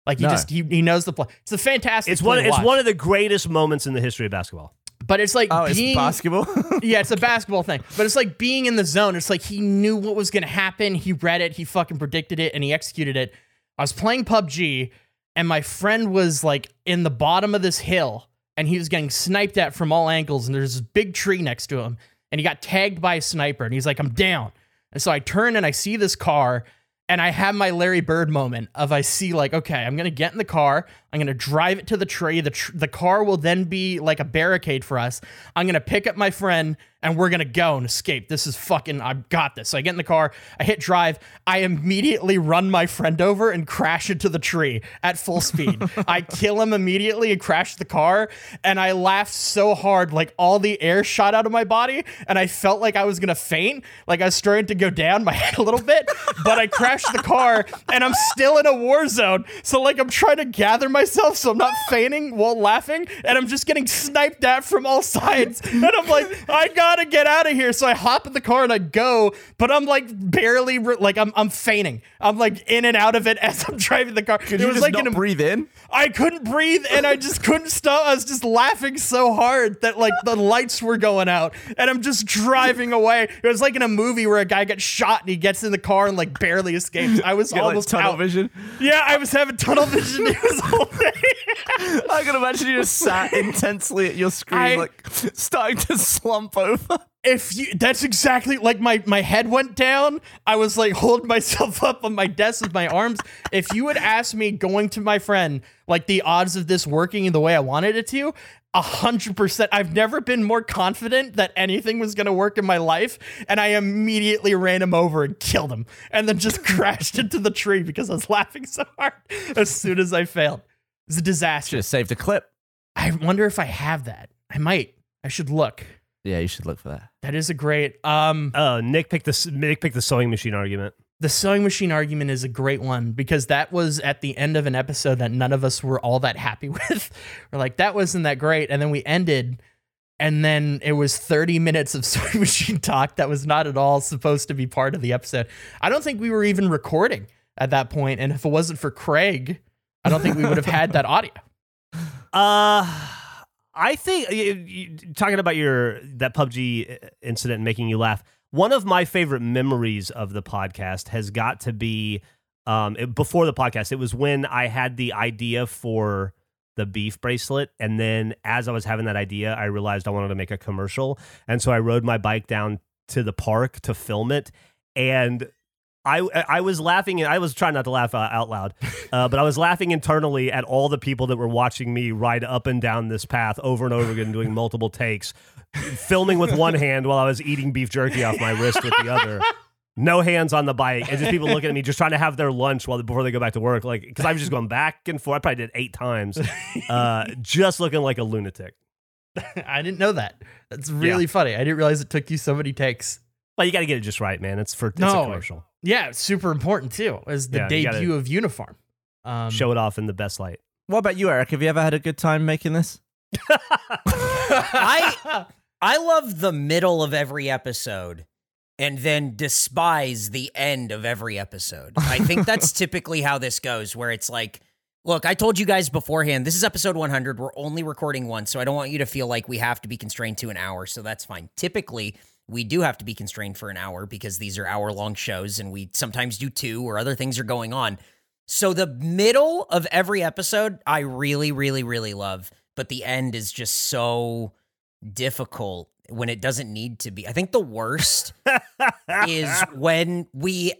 Like he No. just he, he knows the play. It's a fantastic. It's play one. to It's watch. one of the greatest moments in the history of basketball. but it's like Oh, being it's basketball. yeah, it's a basketball thing, but it's like being in the zone. It's like he knew what was going to happen. He read it, he fucking predicted it, and he executed it. I was playing PUBG, and my friend was like in the bottom of this hill, and he was getting sniped at from all angles. And there's this big tree next to him, and he got tagged by a sniper, and he's like, "I'm down." And so I turn and I see this car, and I have my Larry Bird moment of I see like, okay, I'm gonna get in the car, I'm gonna drive it to the tree. The tr- the car will then be like a barricade for us. I'm gonna pick up my friend and we're gonna go and escape. This is fucking. I've got this. So I get in the car, I hit drive, I immediately run my friend over and crash into the tree at full speed. I kill him immediately and crash the car, and I laughed so hard, like all the air shot out of my body, and I felt like I was gonna faint, like I was starting to go down my head a little bit, but I crashed the car, and I'm still in a war zone. So like I'm trying to gather myself so I'm not fainting while laughing, and I'm just getting sniped at from all sides, and I'm like, I gotta get out of here. So I hop in the car and I go, but I'm like barely re- like I'm I'm fainting. I'm like in and out of it as I'm driving the car. Could it you was just like not an breathe in? I couldn't breathe and I just couldn't stop. I was just laughing so hard that like the lights were going out and I'm just driving away. It was like in a movie where a guy gets shot and he gets in the car and like barely escapes. I was Get, like, almost tunnel out. vision. Yeah, I was having tunnel vision. It was. I can imagine you just sat intensely at your screen, I- like starting to slump over. if you that's exactly like my my head went down. I was like holding myself up on my desk with my arms. If you had asked me going to my friend like the odds of this working in the way i wanted it to a hundred percent i've never been more confident that anything was going to work in my life and i immediately ran him over and killed him and then just crashed into the tree because i was laughing so hard as soon as i failed. It was a disaster. Should have saved a clip. i wonder if i have that. I might. I should look Yeah, you should look for that. that is a great um Uh, Nick picked the Nick picked the sewing machine argument. the sewing machine argument is a great one because that was at the end of an episode that none of us were all that happy with. we're like, that wasn't that great. And then we ended, and then it was 30 minutes of sewing machine talk that was not at all supposed to be part of the episode. I don't think we were even recording at that point, And if it wasn't for Craig, I don't think we would have had that audio. Uh, I think you, you, talking about your that PUBG incident making you laugh. One of my favorite memories of the podcast has got to be um, it- before the podcast. It was when I had the idea for the beef bracelet, and then as I was having that idea, I realized I wanted to make a commercial, and so I rode my bike down to the park to film it, and I I was laughing and I was trying not to laugh uh, out loud, uh, but I was laughing internally at all the people that were watching me ride up and down this path over and over again, doing multiple takes, filming with one hand while I was eating beef jerky off my wrist with the other. no hands on the bike, and just people looking at me, just trying to have their lunch while before they go back to work. Like, because I was just going back and forth. I probably did eight times, uh, just looking like a lunatic. I didn't know that. That's really funny. I didn't realize it took you so many takes. Well, you got to get it just right, man. It's for it's No. a commercial. Yeah, it's super important too. As the Yeah, you gotta- debut of Uniform. Um, Show it off in the best light. What about you, Eric? Have you ever had a good time making this? I I love the middle of every episode and then despise the end of every episode. I think that's typically how this goes where it's like Look, I told you guys beforehand, this is episode 100. We're only recording once, so I don't want you to feel like we have to be constrained to an hour, so that's fine. Typically, we do have to be constrained for an hour because these are hour long shows and we sometimes do two or other things are going on. So the middle of every episode, I really, really, really love, but the end is just so difficult when it doesn't need to be. I think the worst is when we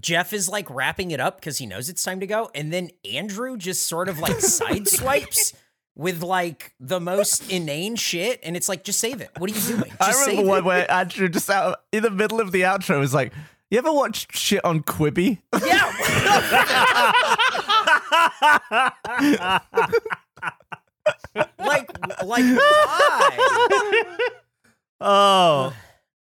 Geoff is like wrapping it up because he knows it's time to go, and then Andrew just sort of like sideswipes with like the most inane shit, and it's like, just save it. What are you doing? Just I save remember one it. where Andrew just out in the middle of the outro was like, "You ever watch shit on Quibi?" Yeah. like, like why? Oh.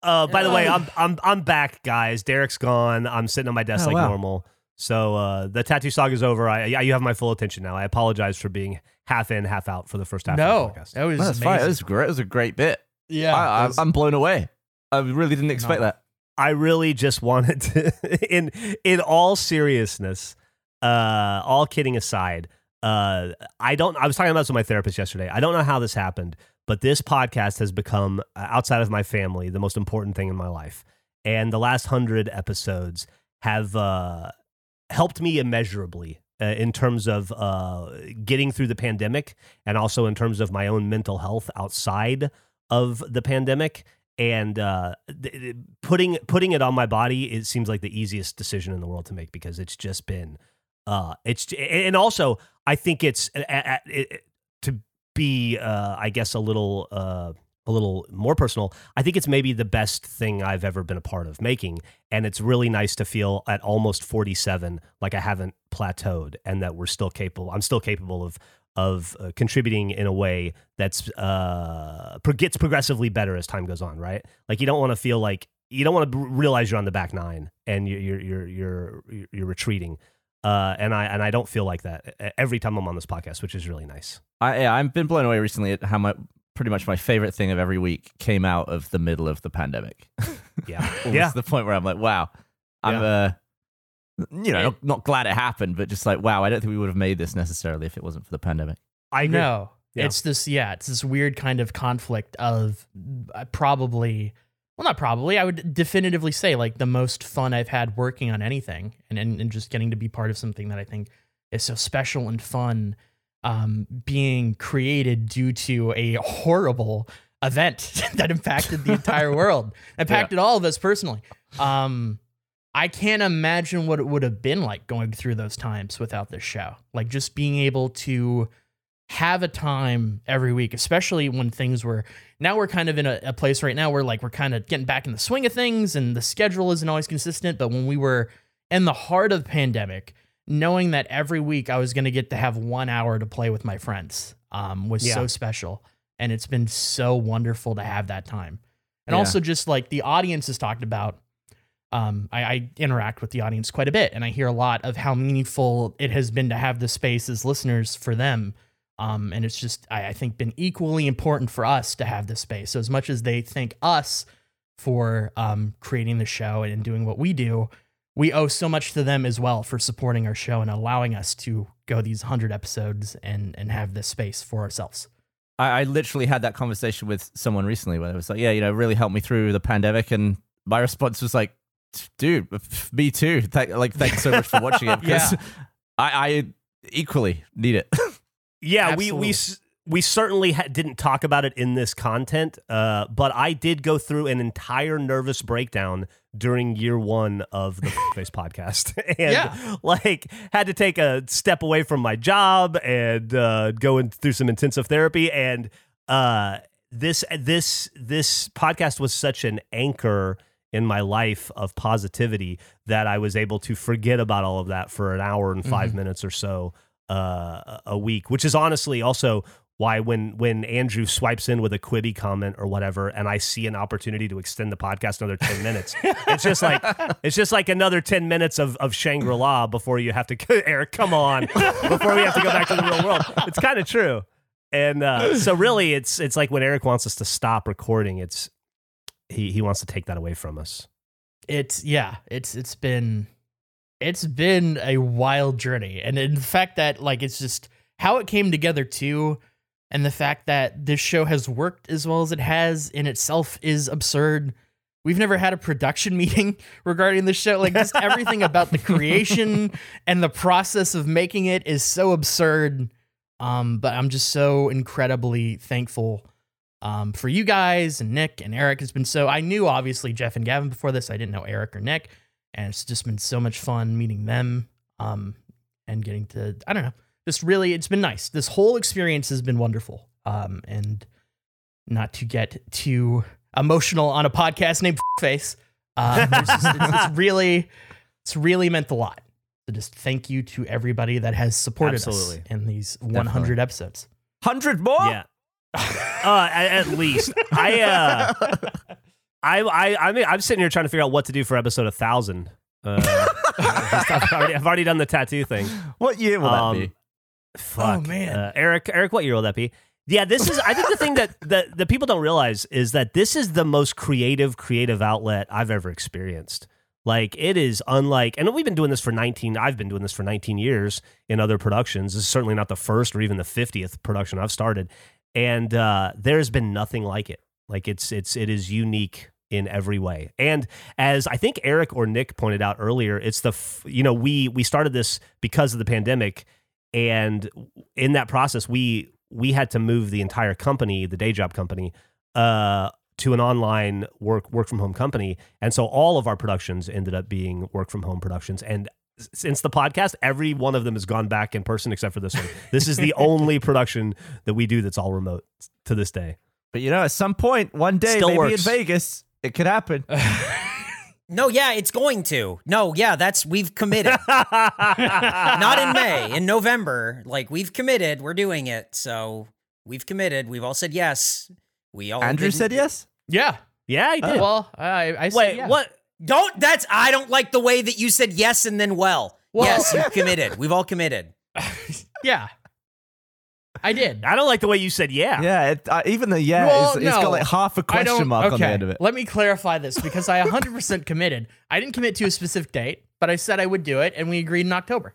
Uh, by the way, I'm I'm I'm back, guys. Derek's gone. I'm sitting on my desk Oh, like wow. normal. So uh, the tattoo saga is over. I, I you have my full attention now. I apologize for being half in, half out for the first half no, of the podcast. that was Well, that's amazing. fine. It was great. It was a great bit. yeah, I, I, was, I'm blown away. I really didn't expect No. that. I really just wanted to, in in all seriousness, uh, all kidding aside, uh, I don't. I was talking about this with my therapist yesterday. I don't know how this happened, but this podcast has become uh, outside of my family the most important thing in my life, and the last hundred episodes have uh, helped me immeasurably. Uh, in terms of uh, getting through the pandemic, and also in terms of my own mental health outside of the pandemic, and uh, th- putting putting it on my body it seems like the easiest decision in the world to make because it's just been uh it's and also i think it's it, to be uh i guess a little uh a little more personal i think it's maybe the best thing i've ever been a part of making and it's really nice to feel at almost 47 like i haven't plateaued and that we're still capable i'm still capable of of uh, contributing in a way that's uh gets progressively better as time goes on right? Like you don't want to feel like you don't want to realize you're on the back nine and you're you're you're you're, you're retreating uh and i and i don't feel like that every time i'm on this podcast which is really nice. I, I've been blown away recently at how my pretty much my favorite thing of every week came out of the middle of the pandemic. yeah yeah to the point where I'm like, wow, I'm uh, you know, not, not glad it happened, but just like, wow, I don't think we would have made this necessarily if it wasn't for the pandemic. i agree. No, Yeah. it's this. Yeah, it's this weird kind of conflict of uh, probably. Well, not probably. I would definitively say like the most fun I've had working on anything, and and, and just getting to be part of something that I think is so special and fun, um, being created due to a horrible event that impacted the entire world, impacted all of us personally. Um, I can't imagine what it would have been like going through those times without this show. Like just being able to have a time every week, especially when things were now we're kind of in a, a place right now where like we're kind of getting back in the swing of things and the schedule isn't always consistent. But when we were in the heart of the pandemic, knowing that every week I was going to get to have one hour to play with my friends um, was Yeah. so special. And it's been so wonderful to have that time. And Yeah. also just like the audience has talked about um, I, I interact with the audience quite a bit, and I hear a lot of how meaningful it has been to have the space as listeners for them. Um, and it's just, I, I think, been equally important for us to have this space. So as much as they thank us for um, creating the show and doing what we do, we owe so much to them as well for supporting our show and allowing us to go these hundred episodes and and have this space for ourselves. I, I literally had that conversation with someone recently where it was like, yeah, you know, really helped me through the pandemic. And my response was like, dude, me too. Thank, like, thanks so much for watching it because Yeah. I, I equally need it. Yeah, we Absolutely. we s- we certainly ha- didn't talk about it in this content, uh, but I did go through an entire nervous breakdown during year one of the Face podcast, and Yeah. like had to take a step away from my job and uh, go in, through some intensive therapy. And uh, this this this podcast was such an anchor in my life of positivity that I was able to forget about all of that for an hour and 5 minutes or so uh, a week, which is honestly also why when when Andrew swipes in with a Quibi comment or whatever, and I see an opportunity to extend the podcast another ten minutes, it's just like it's just like another ten minutes of of Shangri La before you have to Eric, come on, before we have to go back to the real world. It's kind of true, and uh, so really, it's it's like when Eric wants us to stop recording, it's he he wants to take that away from us. It's yeah, it's it's been it's been a wild journey. And in fact that like it's just how it came together too and the fact that this show has worked as well as it has in itself is absurd. We've never had a production meeting regarding the show. Like just everything about the creation and the process of making it is so absurd. Um, but I'm just so incredibly thankful um, for you guys and Nick and Eric It's been so. I knew obviously Geoff and Gavin before this. I didn't know Eric or Nick, and it's just been so much fun meeting them um, and getting to. I don't know, just really, it's been nice. This whole experience has been wonderful. Um, and not to get too emotional on a podcast named Face, um, it's, just, it's, it's really, it's really meant a lot. So just thank you to everybody that has supported Absolutely. us in these 100 episodes. Hundred more. Yeah. uh, at, at least I, uh, I, I, I mean, I'm sitting here trying to figure out what to do for episode a thousand. Uh, I've, already, I've already done the tattoo thing. What year will Um, that be? Fuck, man. uh, Eric, Eric, what year will that be? Yeah, this is. I think the thing that that the people don't realize is that this is the most creative, creative outlet I've ever experienced. Like it is unlike, and we've been doing this for 19. I've been doing this for 19 years in other productions. This is certainly not the first or even the 50th production I've started, and uh, there's been nothing like it. Like it's it's it is unique in every way. And as I think Eric or Nick pointed out earlier, it's the f- you know we we started this because of the pandemic, and in that process we we had to move the entire company, the day job company, uh, to an online work work from home company, and so all of our productions ended up being work from home productions. And since the podcast, every one of them has gone back in person except for this one. This is the only production that we do that's all remote to this day. But you know, at some point, one day, Still maybe works. in Vegas, it could happen. No, yeah, it's going to. No, yeah, that's we've committed. Not in May, in November. Like we've committed, we're doing it. So we've committed. We've all said yes. We all Andrew didn't- said yes. Yeah. Yeah, he did. Well, I, I said Wait, yeah. what? Don't that's I don't like the way that you said yes and then well. Well- yes, you've committed. We've all committed. Yeah. I did. I don't like the way you said yeah. Yeah, it, uh, even the yeah, Well, is, it's no. got like half a I question don't, mark okay. on the end of it. Let me clarify this because I 100% committed. I didn't commit to a specific date, but I said I would do it, and we agreed in October.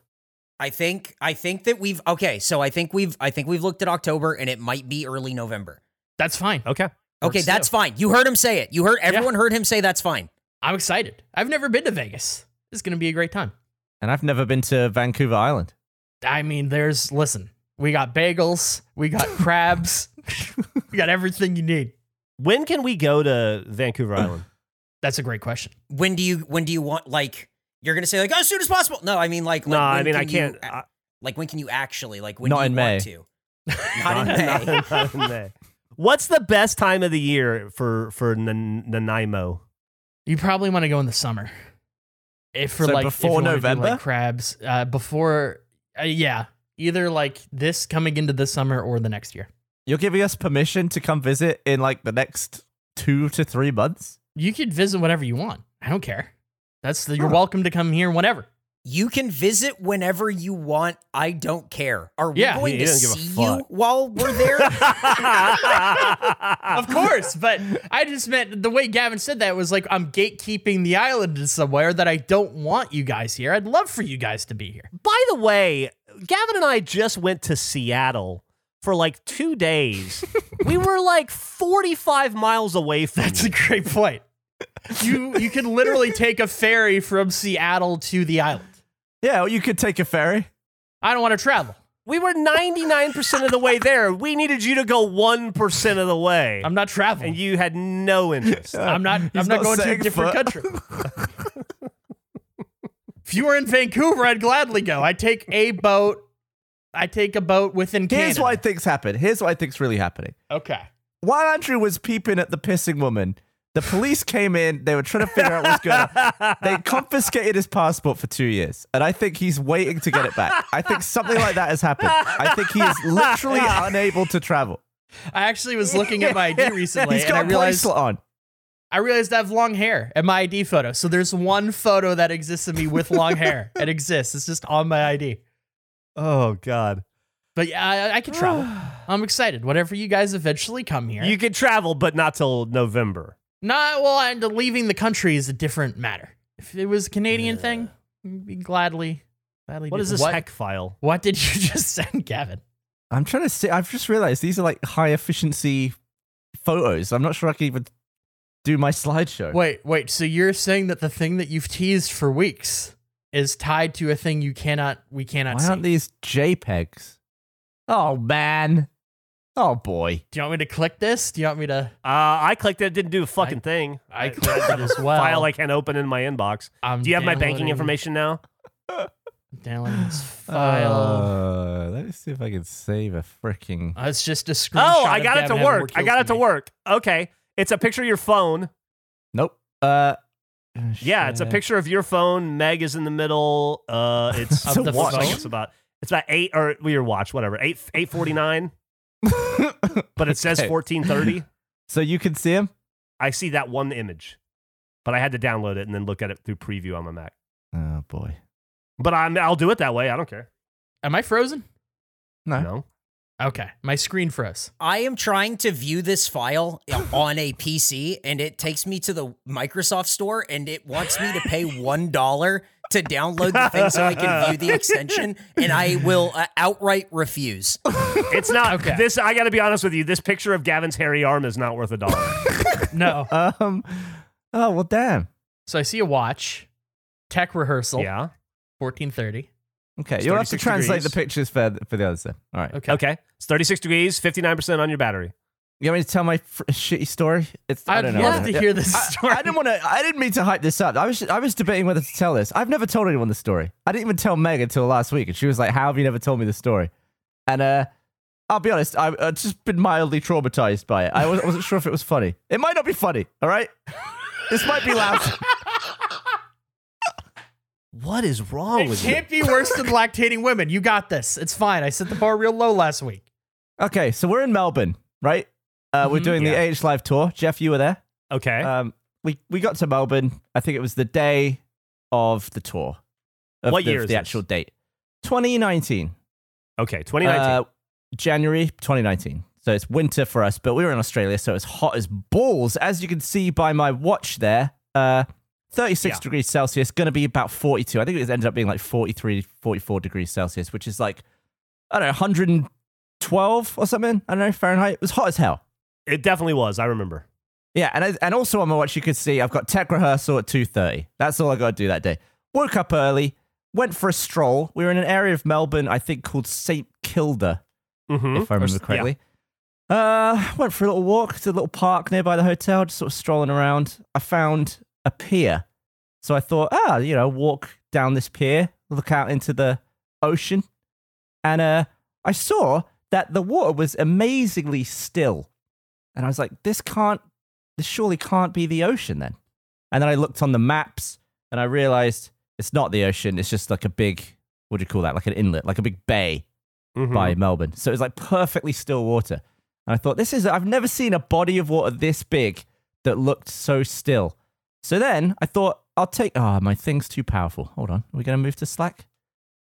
I think I think that we've okay, so I think we've I think we've looked at October and it might be early November. That's fine. Okay. Okay, Works that's too. fine. You heard him say it. You heard everyone heard him say that's fine. I'm excited. I've never been to Vegas. This is going to be a great time. And I've never been to Vancouver Island. I mean, there's, listen, we got bagels, we got crabs, we got everything you need. When can we go to Vancouver Island? That's a great question. When do you when do you want like you're gonna say like as soon as possible? No, I mean like, no, I mean I can you can't. a- I- like when can you actually like when Not do you in May. want to? Not in May. not- not in May. What's the best time of the year for for Nan- Nanaimo? You probably want to go in the summer. If for So like before if you wanna do, November? like crabs, uh, before, uh, yeah, either like this coming into the summer or the next year. You're giving us permission to come visit in like the next two to three months. You could visit whenever you want. I don't care. That's the, you're Huh. welcome to come here whenever. You can visit whenever you want. I don't care. Are we Yeah, going he to doesn't give a see you while we're there? of course, but I just meant the way Gavin said that was like I'm gatekeeping the island in somewhere that I don't want you guys here. I'd love for you guys to be here. By the way, Gavin and I just went to Seattle for like two days. we were like 45 miles away from That's you. a great point. You you can literally take a ferry from Seattle to the island. Yeah, or you could take a ferry. I don't want to travel. We were 99% of the way there. We needed you to go 1% of the way. I'm not traveling. and you had no interest. I'm not. He's I'm not, not going to a different foot. country. if you were in Vancouver, I'd gladly go. I take a boat. I take a boat within Canada. Here's what I think's happened. Here's what I think's really happening. Okay. While Andrew was peeping at the pissing woman, The police came in. They were trying to figure out what's going on. They confiscated his passport for two years, and I think he's waiting to get it back. I think something like that has happened. I think he is literally unable to travel. I actually was looking at my ID recently, He's and I got a realized bracelet on. I realized I have long hair in my ID photo. So there's one photo that exists of me with long hair. It exists. It's just on my ID. Oh God. But yeah, I, I can travel. I'm excited. Whenever you guys eventually come here. You can travel, but not till November. Not well, and leaving the country is a different matter. If it was a Canadian thing, we gladly, gladly. What do. is this what, HEIC file? What did you just send, Gavin? I'm trying to see. I've just realized these are like high efficiency photos. I'm not sure I can even do my slideshow. Wait, wait. So you're saying that the thing that you've teased for weeks is tied to a thing you cannot, we cannot Why see? aren't these JPEGs? Oh man. Oh boy. do you want me to click this? Do you want me to? Uh, I clicked it. Didn't do a fucking thing. I clicked it as well. File I can't open in my inbox. I'm Do you have my banking information now? Downloading this file. Uh, let me see if I can save a freaking. Uh, it's just a screenshot. Oh, I of got it to work. I got it to me. work. Okay. It's a picture of your phone. Nope. Uh. Yeah, it's a picture of your phone. Meg is in the middle. Uh, it's Of the watch. Phone? it's about it's about eight or well, your watch, whatever. Eight eight forty nine, but it says Okay. fourteen thirty. So you can see him. I see that one image, but I had to download it and then look at it through preview on my Mac. Oh boy. But I'm I'll do it that way. I don't care. Am I frozen? No. No. Okay, my screen froze. I am trying to view this file on a PC and it takes me to the Microsoft store and it wants me to pay $1 to download the thing so I can view the extension and I will uh, outright refuse. It's not Okay. this. I got to be honest with you. This picture of Gavin's hairy arm is not worth a dollar. No. Um. Oh well, damn. so I see a watch. Tech rehearsal. yeah. 1430. Okay, It's you'll have to 36 translate the pictures for for the others then. All right. Okay. Okay. It's thirty six degrees, fifty nine percent on your battery. You want me to tell my fr- shitty story? It's I I'd don't know. love to Yeah. hear this I- story. I, didn't want to. I didn't mean to hype this up. I was. I was debating whether to tell this. I've never told anyone the story. I didn't even tell Meg until last week, and she was like, "How have you never told me the story?" And uh, I'll be honest. I've uh, just been mildly traumatized by it. I wasn't, wasn't sure if it was funny. It might not be funny. All right. This might be loud. What is wrong It with you? can't be worse than lactating women. You got this. It's fine. I set the bar real low last week. okay, so we're in Melbourne, right? Uh, we're Mhm. doing Yeah. the AH Live tour. Geoff, you were there. Okay. Um, we we got to Melbourne. I think it was the day of the tour. Of What the, year is the this? actual date? 2019. okay. Twenty nineteen. Uh, January 2019. So it's winter for us, but we were in Australia, so it's hot as balls. As you can see by my watch there, uh, 36 Yeah. degrees Celsius, going to be about 42. I think it ended up being like 43, 44 degrees Celsius, which is like, I don't know, 112 or something. I don't know, Fahrenheit. It was hot as hell. it definitely was. I remember. Yeah, and I- and also on my watch you could see I've got tech rehearsal at two thirty. That's all I got to do that day. Woke up early, went for a stroll. We were in an area of Melbourne I think called St Kilda, Mm-hmm. if I remember correctly. Uh, went for a little walk to a little park nearby the hotel, just sort of strolling around. I found a pier, so I thought, ah, you know, walk down this pier, look out into the ocean, and uh, I saw that the water was amazingly still, and I was like, this can't, this surely can't be the ocean then. And then I looked on the maps, and I realized it's not the ocean. It's just like a big, what do you call that? Like an inlet, like a big bay Mm-hmm. by Melbourne. So it was like perfectly still water. And I thought, this is, I've never seen a body of water this big that looked so still. So then I thought, I'll take, oh, my thing's too powerful. Hold on. Are we going to move to Slack?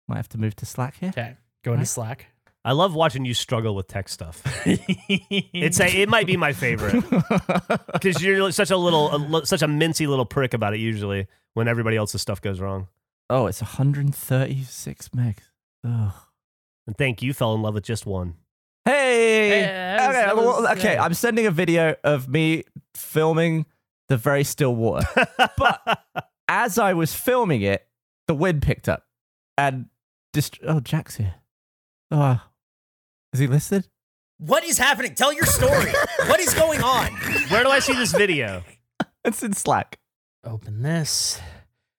Might have to move to Slack here. Okay. Going to Slack. I love watching you struggle with tech stuff. It's a, it might be my favorite because you're such a little, a, such a mincy little prick about it. Usually, when everybody else's stuff goes wrong. oh, it's 136 megs. Ugh. And thank you, fell in love with just one. Hey! Hey, was- okay, was, okay, uh, I'm sending a video of me filming the very still water. but as I was filming it, the wind picked up and dist- oh, Jack's here. Oh, is he listed? What is happening? Tell your story. what is going on? Where do I see this video? It's in Slack. Open this.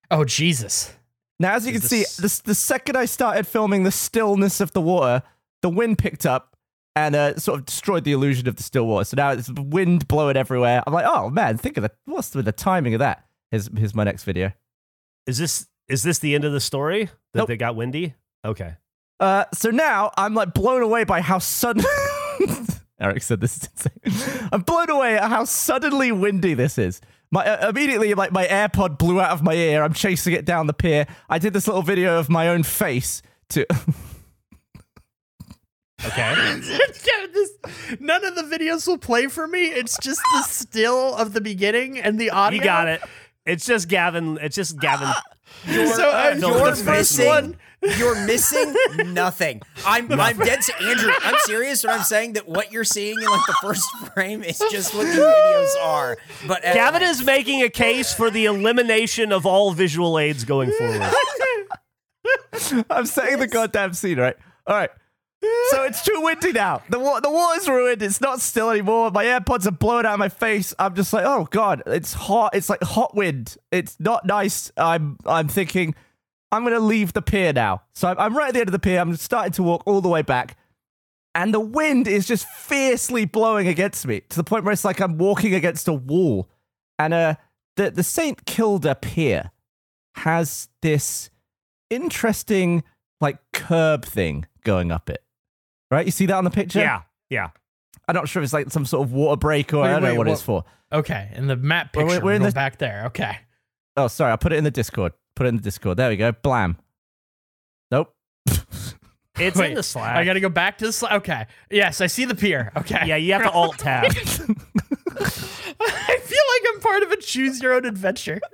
Oh, Jesus. Now, as you Is can see, the, the second I started filming the stillness of the water, the wind picked up and uh, sort of destroyed the illusion of the still water. So now it's wind blowing everywhere. I'm like, oh man, think of the what's the, the timing of that? Here's here's my next video. Is this is this the end of the story that Nope. they got windy? Okay. Uh, so now I'm like blown away by how sudden. Eric said this is insane. I'm blown away at how suddenly windy this is. My uh, immediately like my AirPod blew out of my ear. I'm chasing it down the pier. I did this little video of my own face to. Okay. This, none of the videos will play for me. It's just the still of the beginning and the audio. you got it. It's just Gavin. It's just Gavin. So uh, You're missing- You're missing nothing. I'm I'm dead to Andrew. I'm serious when I'm saying that what you're seeing in like the first frame is just what the videos are. But uh, Gavin is making a case for the elimination of all visual aids going forward. I'm saying the goddamn scene, right? All right. So it's too windy now. The wa- the water's ruined. It's not still anymore. My AirPods are blowing out of my face. I'm just like, oh god, it's hot. It's like hot wind. It's not nice. I'm I'm thinking, I'm gonna leave the pier now. So I'm, I'm right at the end of the pier. I'm starting to walk all the way back, and the wind is just fiercely blowing against me to the point where it's like I'm walking against a wall. And uh, the the Saint Kilda pier has this interesting like curb thing going up it. Right? You see that on the picture? Yeah. Yeah. I'm not sure if it's like some sort of water break or Wait, I don't wait, know what, what- it's for. Okay, in the map We're- picture, we're in the- back there. Okay. Oh, sorry. I'll put it in the Discord. Put it in the Discord. There we go. Blam. Nope. It's Wait, in the Slack. I got to go back to the slide. Okay. Yes, I see the pier. Okay. yeah, you have to alt tab. I feel like I'm part of a choose your own adventure.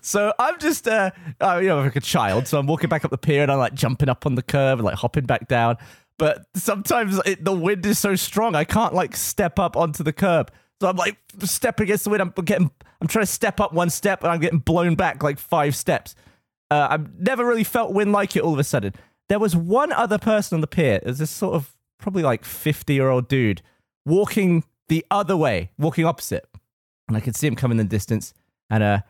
So I'm just, uh, uh, you know, like a child. So I'm walking back up the pier and I'm like jumping up on the curb and like hopping back down. But sometimes it, the wind is so strong, I can't like step up onto the curb. So I'm like stepping against the wind. I'm getting, I'm trying to step up one step and I'm getting blown back like five steps. Uh, I've never really felt wind like it all of a sudden. There was one other person on the pier. There's this sort of probably like 50 year old dude walking the other way, walking opposite. And I could see him coming in the distance. And uh,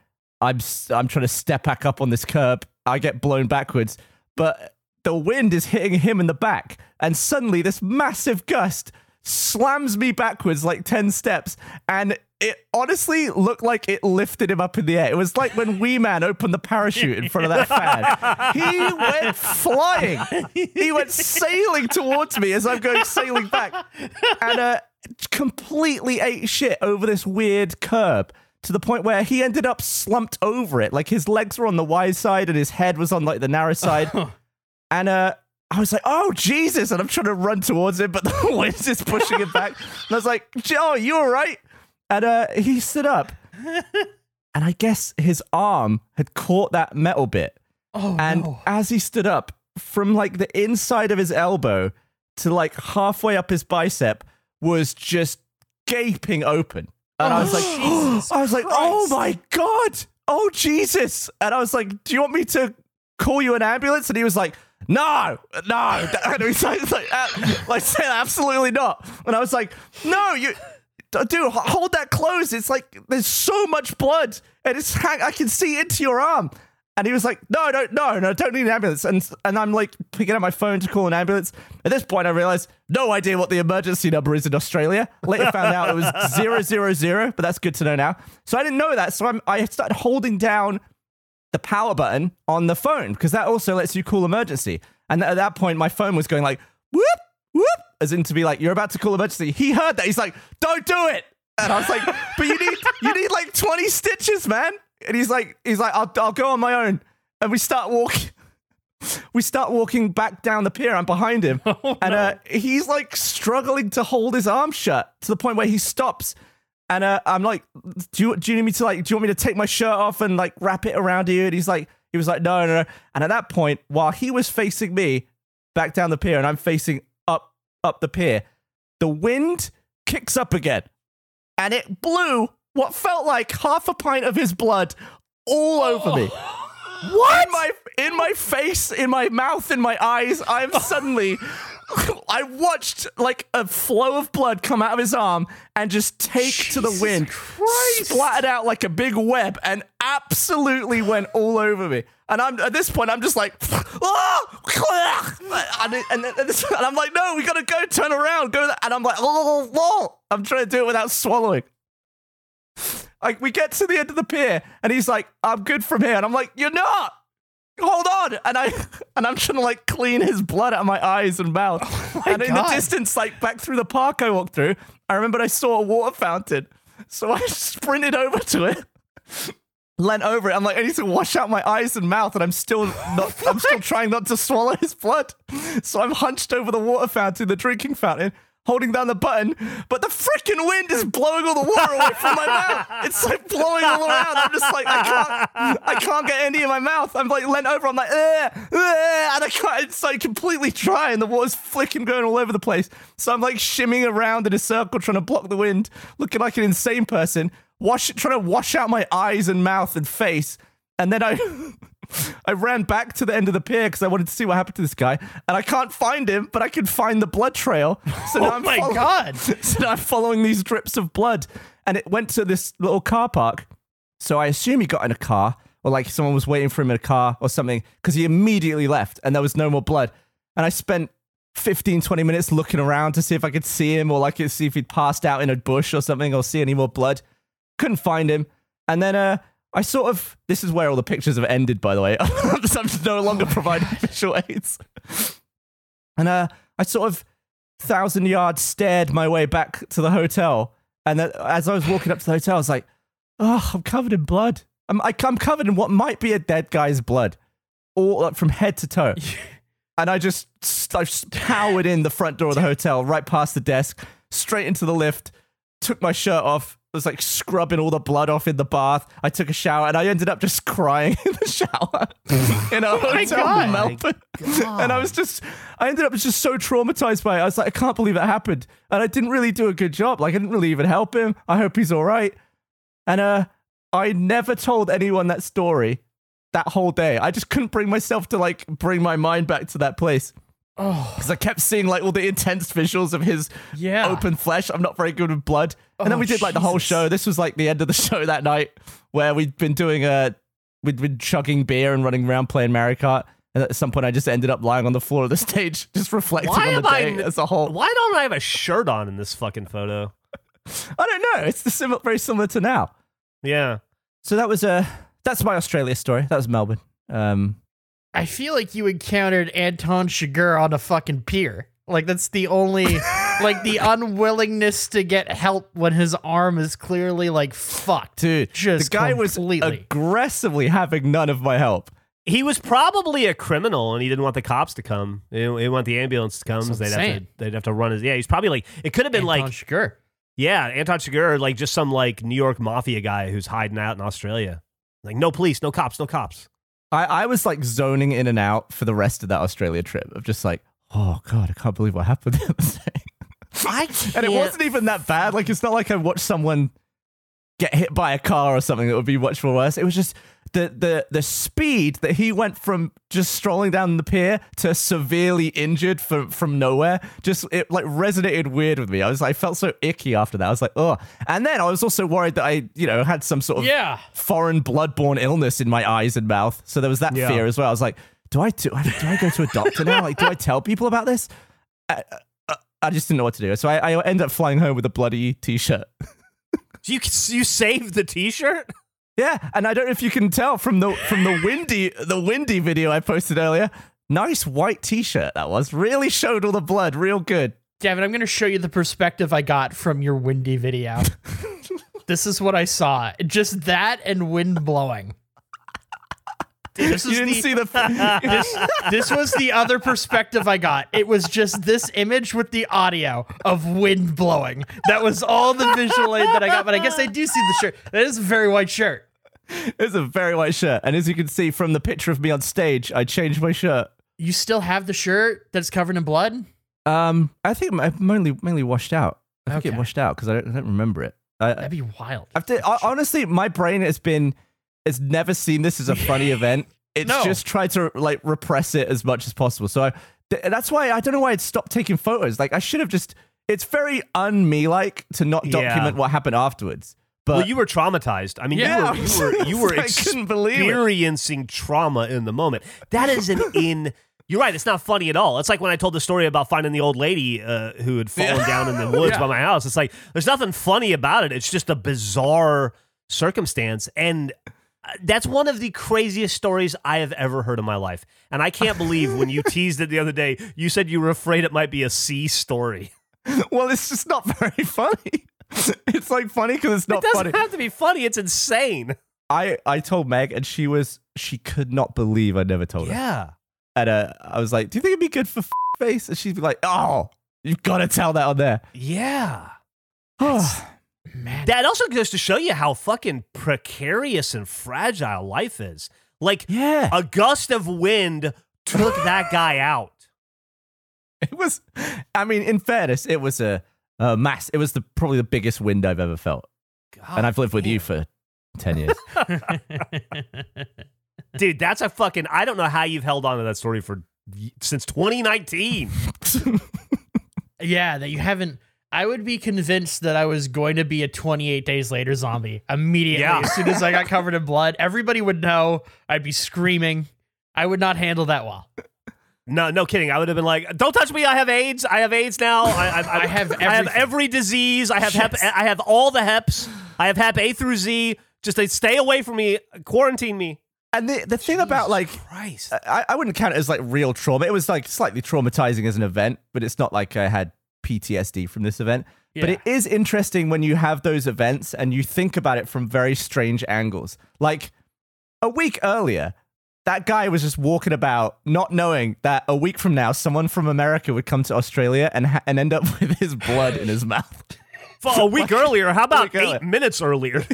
I'm I'm trying to step back up on this curb. I get blown backwards, but the wind is hitting him in the back, and suddenly this massive gust slams me backwards like ten steps, and it honestly looked like it lifted him up in the air. It was like when Wee Man opened the parachute in front of that fan. He went flying. He went sailing towards me as I'm going sailing back, and uh, completely ate shit over this weird curb to the point where he ended up slumped over it. Like his legs were on the wide side and his head was on like the narrow side. and uh I was like, oh Jesus, and I'm trying to run towards him, but the wind's just pushing him back. And I was like, Joe, you all right? And uh he stood up. and I guess his arm had caught that metal bit. Oh, And no. as he stood up, from like the inside of his elbow to like halfway up his bicep was just gaping open. And I was like, I was like, oh my God. Oh Jesus. And I was like, do you want me to call you an ambulance? And he was like, no, no. And he's like, like, uh, like saying, absolutely not. And I was like, no, you, dude, hold that close. It's like there's so much blood, and it's I can see into your arm. And he was like, no, no, no, no, don't need an ambulance. And and I'm like picking up my phone to call an ambulance. At this point, I realized no idea what the emergency number is in Australia. Later found out it was zero zero zero, but that's good to know now. So I didn't know that. So I'm, I started holding down the power button on the phone because that also lets you call emergency. And at that point, my phone was going like whoop whoop, as in to be like, you're about to call emergency. He heard that. He's like, don't do it. And I was like, but you need you need like 20 stitches, man. And he's like, he's like, I'll I'll go on my own. And we start walking. We start walking back down the pier. I'm behind him, and uh, he's like struggling to hold his arm shut to the point where he stops. And uh, I'm like, do you, do you need me to like, do you want me to take my shirt off and like wrap it around you? And he's like, he was like, no, no, no. And at that point, while he was facing me back down the pier and I'm facing up, up the pier, the wind kicks up again and it blew what felt like half a pint of his blood all over me. What? In my, in my face, in my mouth, in my eyes, I'm suddenly I watched like a flow of blood come out of his arm and just take to the wind, splattered out like a big web, and absolutely went all over me. And I'm at this point, I'm just like, oh, and, it- and, and this- and I'm like, no, we gotta go, turn around, go. And I'm like, oh, oh, I'm trying to do it without swallowing. Like we get to the end of the pier, and he's like, "I'm good from here," and I'm like, "You're not." Hold on, and I and I'm trying to like clean his blood out of my eyes and mouth. Oh and in the distance, like back through the park I walked through, I remembered I saw a water fountain, so I sprinted over to it, leant over it. I'm like, I need to wash out my eyes and mouth, and I'm still not. I'm still trying not to swallow his blood. So I'm hunched over the water fountain, the drinking fountain, holding down the button. But the freaking wind is blowing all the water away from my mouth. It's like blowing all around. I'm just like, I can't, I can't get any in my mouth. I'm like leant over. I'm like, eh, and I can't. It's like completely dry, and the water's flicking, going all over the place. So I'm like shimming around in a circle, trying to block the wind, looking like an insane person. Wash, trying to wash out my eyes and mouth and face, and then I. I ran back to the end of the pier because I wanted to see what happened to this guy, and I can't find him, but I can find the blood trail. So now Oh I'm my follow- God. So I'm following these drips of blood, and it went to this little car park. So I assume he got in a car, or like someone was waiting for him in a car or something, because he immediately left, and there was no more blood. And I spent 15, 20 minutes looking around to see if I could see him, or like see if he'd passed out in a bush or something, or see any more blood. Couldn't find him, and then uh. I sort of. This is where all the pictures have ended, by the way. I'm just, no longer providing visual aids. And uh, I sort of thousand yards stared my way back to the hotel. And then as I was walking up to the hotel, I was like, oh, I'm covered in blood. I'm, I, I'm covered in what might be a dead guy's blood, all like, from head to toe. and I just, I just powered in the front door of the hotel, right past the desk, straight into the lift, took my shirt off, was like scrubbing all the blood off in the bath. I took a shower and I ended up just crying in the shower in a hotel in Melbourne. And I was just, I ended up just so traumatized by it. I was like, I can't believe that happened. And I didn't really do a good job. Like, I didn't really even help him. I hope he's all right. And uh, I never told anyone that story that whole day. I just couldn't bring myself to like bring my mind back to that place. Oh, Because I kept seeing like all the intense visuals of his yeah. open flesh. I'm not very good with blood. And then Oh, we did like the whole show. This was like the end of the show that night where we'd been doing a, we'd been chugging beer and running around playing Mario Kart. And at some point, I just ended up lying on the floor of the stage, just reflecting Why on the I day n- as a whole. Why don't I have a shirt on in this fucking photo? I don't know. It's the sim- very similar to now. Yeah. So that was uh, that's my Australia story. That was Melbourne. Um, I feel like you encountered Anton Chigurh on a fucking pier. Like that's the only like the unwillingness to get help when his arm is clearly like fucked. dude, Just the guy was aggressively having none of my help. He was probably a criminal, and he didn't want the cops to come. He didn't want the ambulance to come. That's They'd have to, insane. they'd have to run his. Yeah, he's probably like it could have been Anton like Chigurh. yeah, Anton Chigurh, like just some like New York mafia guy who's hiding out in Australia. Like no police, no cops, no cops. I, I was like zoning in and out for the rest of that Australia trip of just like, oh god, I can't believe what happened the other day. I And it wasn't even that bad. Like it's not like I watched someone get hit by a car or something that would be much more worse. It was just the the the speed that he went from just strolling down the pier to severely injured from from nowhere. Just it like resonated weird with me. I was I felt so icky after that. I was like, oh. And then I was also worried that I, you know, had some sort of Yeah. foreign bloodborne illness in my eyes and mouth. So there was that Yeah. fear as well. I was like, do I do, do I go to a doctor now? Like, do I tell people about this? I, I, I just didn't know what to do. So I, I ended up flying home with a bloody t-shirt. you you saved the T-shirt. Yeah, and I don't know if you can tell from the from the windy the windy video I posted earlier. Nice white t-shirt that was. Really showed all the blood real good. Gavin, I'm going to show you the perspective I got from your windy video. this is what I saw. Just that and wind blowing. Dude, this You didn't the, see the this, this was the other perspective I got. It was just this image with the audio of wind blowing. That was all the visual aid that I got. But I guess I do see the shirt. That is a very white shirt. It's a very white shirt, and as you can see from the picture of me on stage, I changed my shirt. You still have the shirt that's covered in blood? Um, I think I'm mainly mainly washed out. I think Okay. it washed out because I don't, I don't remember it. I, That'd be wild. I, honestly, my brain has been it's never seen this as a funny event. It's No. just tried to like repress it as much as possible. So I, Th- That's why I don't know why I'd stopped taking photos. Like I should have just. It's very un me like to not Yeah. document what happened afterwards. But well, you were traumatized. I mean, Yeah, you were you were you were I couldn't believe experiencing trauma in the moment. That is an in. You're right. It's not funny at all. It's like when I told the story about finding the old lady uh, who had fallen down in the woods by my house. It's like there's nothing funny about it. It's just a bizarre circumstance, and uh, that's one of the craziest stories I have ever heard in my life. And I can't believe when you teased it the other day, you said you were afraid it might be a C story. well, it's just not very funny. It's like funny because it's not. Funny. It doesn't funny. have to be funny. It's insane. I I told Meg and she was she could not believe I never told her. Yeah. And uh, I was like, "Do you think it'd be good for f- face?" And she'd be like, "Oh, you've got to tell that on there." Yeah. Oh, Man, That also goes to show you how fucking precarious and fragile life is. Like yeah, a gust of wind took that guy out. it was. I mean, in fairness, it was a, a mass. It was the probably the biggest wind I've ever felt, God and I've lived with you for ten years. dude. That's a fucking. I don't know how you've held on to that story for since 2019. yeah, that you haven't. I would be convinced that I was going to be a 28 days later zombie immediately. Yeah. As soon as I got covered in blood, everybody would know. I'd be screaming. I would not handle that well. No, no kidding. I would have been like, "Don't touch me. I have AIDS. I have AIDS now. I, I, I, I have I have every disease. I have hep. I have all the heps. I have hep A through Z. Just uh, stay away from me. Quarantine me." and the the thing about like Christ. I, I wouldn't count it as like real trauma. It was like slightly traumatizing as an event, but it's not like I had PTSD from this event. But it is interesting when you have those events and you think about it from very strange angles. Like a week earlier, that guy was just walking about not knowing that a week from now, someone from America would come to Australia and, ha- and end up with his blood in his mouth. For a week earlier. How about week earlier. eight minutes earlier?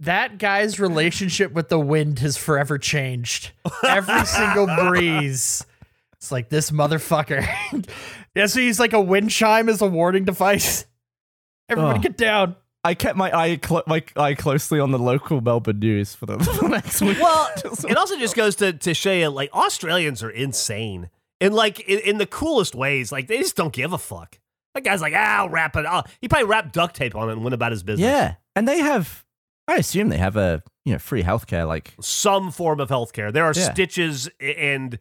That guy's relationship with the wind has forever changed. Every single breeze. It's like this motherfucker. yeah, so he's like a wind chime as a warning device. Everybody Oh. get down. I kept my eye clo- my eye closely on the local Melbourne news for the, for the next week. Well, it also just goes to, to show you like Australians are insane. And like in, in the coolest ways, like they just don't give a fuck. That guy's like, ah, I'll wrap it. i he probably wrapped duct tape on it and went about his business. Yeah, and they have. I assume they have a you know free healthcare. Like Some form of healthcare. There are Yeah. stitches and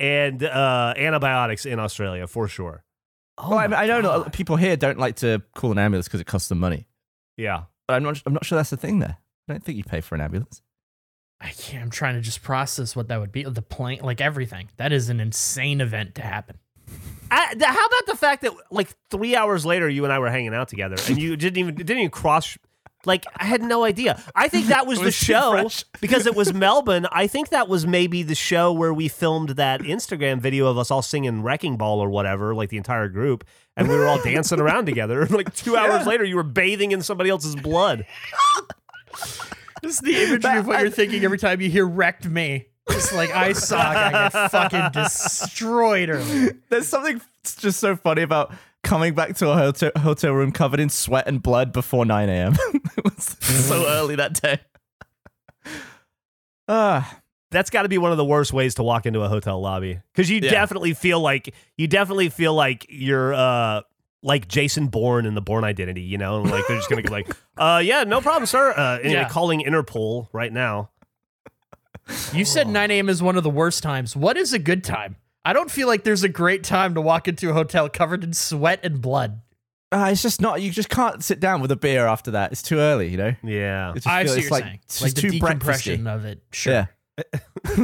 and uh, antibiotics in Australia for sure. Oh well, I, my I know that people here don't like to call an ambulance because it costs them money. Yeah. But I'm not. I'm not sure that's the thing there. I don't think you pay for an ambulance. I can't. I'm trying to just process what that would be. The plane, like everything. That is an insane event to happen. I, th- how about the fact that like three hours later, you and I were hanging out together, and you didn't even didn't even cross. Like I had no idea. I think that was, It the show because it was Melbourne. I think that was maybe the show where we filmed that Instagram video of us all singing "Wrecking Ball" or whatever, like the entire group, and we were all dancing around together. Like two hours later, you were bathing in somebody else's blood. This is the imagery of what you're thinking every time you hear wrecked me. Just like I saw a guy get fucking destroyed earlier. There's something just so funny about coming back to a hotel, hotel room covered in sweat and blood before 9 a.m. it was so early that day. Ah, That's got to be one of the worst ways to walk into a hotel lobby because you Yeah. definitely feel like you definitely feel like you're uh like Jason Bourne in the Bourne Identity, you know, and like they're just gonna be like, uh, yeah, no problem, sir. Uh, anyway, Yeah. calling Interpol right now. You said 9 a.m. is one of the worst times. What is a good time? I don't feel like there's a great time to walk into a hotel covered in sweat and blood. Ah, it's just not. You just can't sit down with a beer after that. It's too early, you know. Yeah, It just I feels- see what it's you're like, saying. It's Like just the too decompression breakfasty. of it. Sure. Yeah.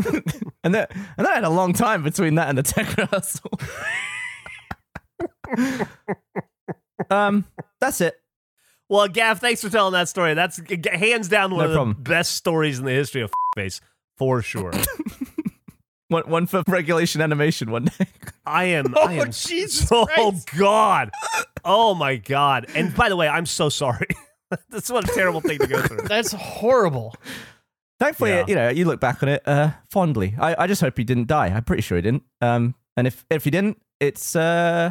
and that and I had a long time between that and the tech rehearsal. um, that's it. Well, Gav, thanks for telling that story. That's g- g- hands down one No of the best stories in the history of face for sure. One one for regulation animation one day. I am. Oh, I am Jesus Oh Christ. God. Oh my God. And by the way, I'm so sorry. That's what a terrible thing to go through. That's horrible. Thankfully, Yeah. you know, you look back on it uh, fondly. I, I just hope he didn't die. I'm pretty sure he didn't. Um, and if if he didn't, it's uh,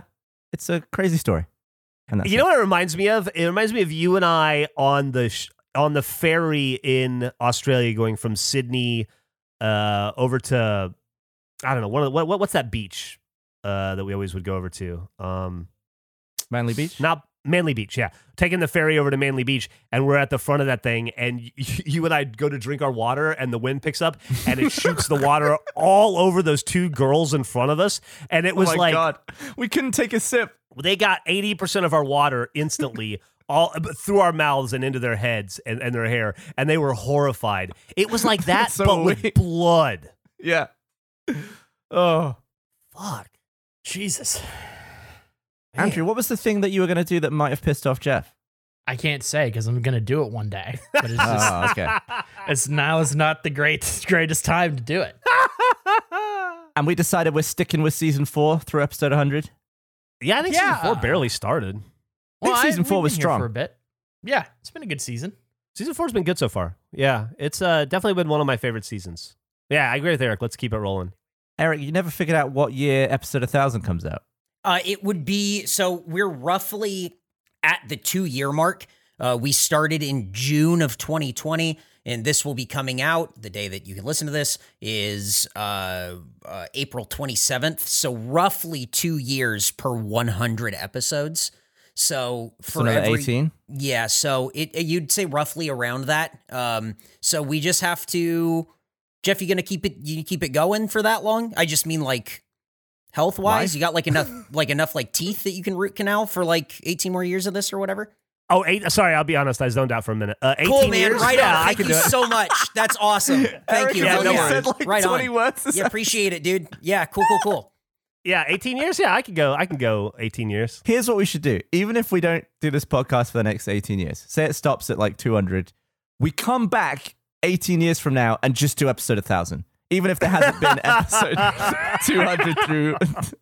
it's a crazy story. And You know what it reminds me of? It reminds me of you and I on the sh- on the ferry in Australia, going from Sydney uh, over to I don't know. One of the, what, what what's that beach uh, that we always would go over to? Um, Manly Beach. not Manly Beach, yeah. Taking the ferry over to Manly Beach, and we're at the front of that thing, and you and I go to drink our water, and the wind picks up, and it shoots the water all over those two girls in front of us, and it oh was oh my like god, we couldn't take a sip. they got eighty percent of our water instantly. All uh, through our mouths and into their heads and, and their hair, and they were horrified. It was like that, So but with blood. Yeah. Oh, Fuck. Jesus. Andrew, what was the thing that you were going to do that might have pissed off Geoff? I can't say because I'm gonna do it one day. But it's just Oh, okay. it's now is not the great greatest time to do it. and we decided we're sticking with season four through episode 100. Yeah, I think Yeah. season four barely started. I think season we've four was strong. for a bit. Yeah, it's been a good season. Season four's been good so far. Yeah, it's uh, definitely been one of my favorite seasons. Yeah, I agree with Eric. Let's keep it rolling. Eric, you never figured out what year episode 1000 comes out. Uh, it would be so we're roughly at the two year mark. Uh, we started in June of 2020, and this will be coming out. The day that you can listen to this is uh, uh, April 27th. So roughly two years per 100 episodes. So So for every 18. yeah, so it it- you'd say roughly around that. Um, so we just have to, Geoff. You gonna keep it? You keep it going for that long? I just mean like health wise. You got like enough like enough like teeth that you can root canal for like eighteen more years of this or whatever. Oh, eight. Sorry, I'll be honest. I zoned out for a minute. Uh, 18 Cool, man. years? Right yeah, on. I Thank can you do it. so much. That's awesome. Thank you. Yeah, no said like Right 20 on. words. Yeah, appreciate it, dude. Yeah, cool, cool, cool. Yeah, 18 years. Yeah, I can go. I can go 18 years. Here's what we should do. Even if we don't do this podcast for the next 18 years, say it stops at like 200, we come back 18 years from now and just do episode 1000. Even if there hasn't been episode 200 through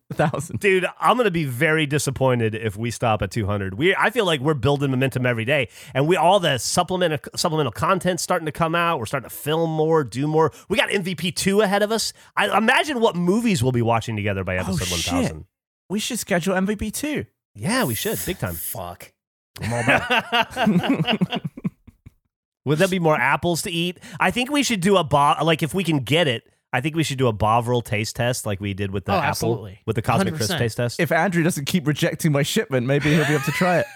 1000. Dude, I'm gonna be very disappointed if we stop at 200. We, I feel like we're building momentum every day, and we all the supplemental supplemental content starting to come out. We're starting to film more, do more. We got MVP two ahead of us. I imagine what movies we'll be watching together by oh, episode Oh, 1000. We should schedule MVP 2. Yeah, we should big time. Fuck. Would there be more apples to eat? I think we should do a bo- like if we can get it. I think we should do a Bovril taste test like we did with the Oh, apple absolutely. with the Cosmic Crisp 100%. taste test. If Andrew doesn't keep rejecting my shipment, maybe he'll be able to try it.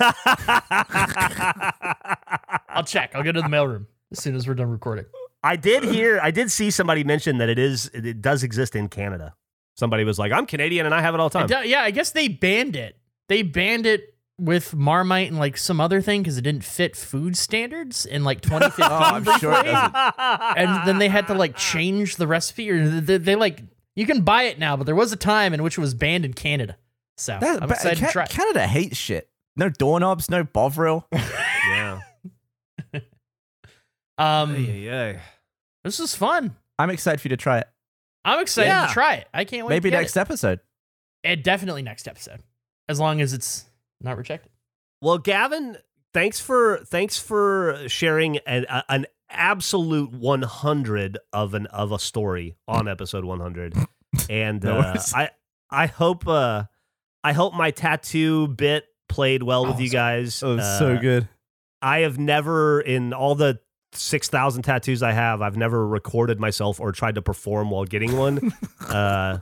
I'll check. I'll go to the mailroom as soon as we're done recording. I did hear, I did see somebody mention that it is, it does exist in Canada. Somebody was like, "I'm Canadian and I have it all the time." doubt- yeah, I guess they banned it. They banned it with Marmite and like some other thing because it didn't fit food standards in like 2015. Oh, I'm sure it doesn't. and then they had to like change the recipe or they, they like you can buy it now, but there was a time in which it was banned in Canada. So That- I'm but excited Ca- to try. Canada hates shit. No doorknobs, no Bovril. yeah. Um, yeah. this is fun. I'm excited for you to try it. I'm excited Yeah. to try it. I can't wait. Maybe to get next It. episode. Eh, definitely next episode, as long as it's not rejected. Well, Gavin, thanks for thanks for sharing an an absolute 100 of an of a story on episode 100. And No uh. I I hope uh I hope my tattoo bit played well with Oh, you guys. Oh, Uh, so good. I have never in all the 6,000 tattoos I have, I've never recorded myself or tried to perform while getting one. uh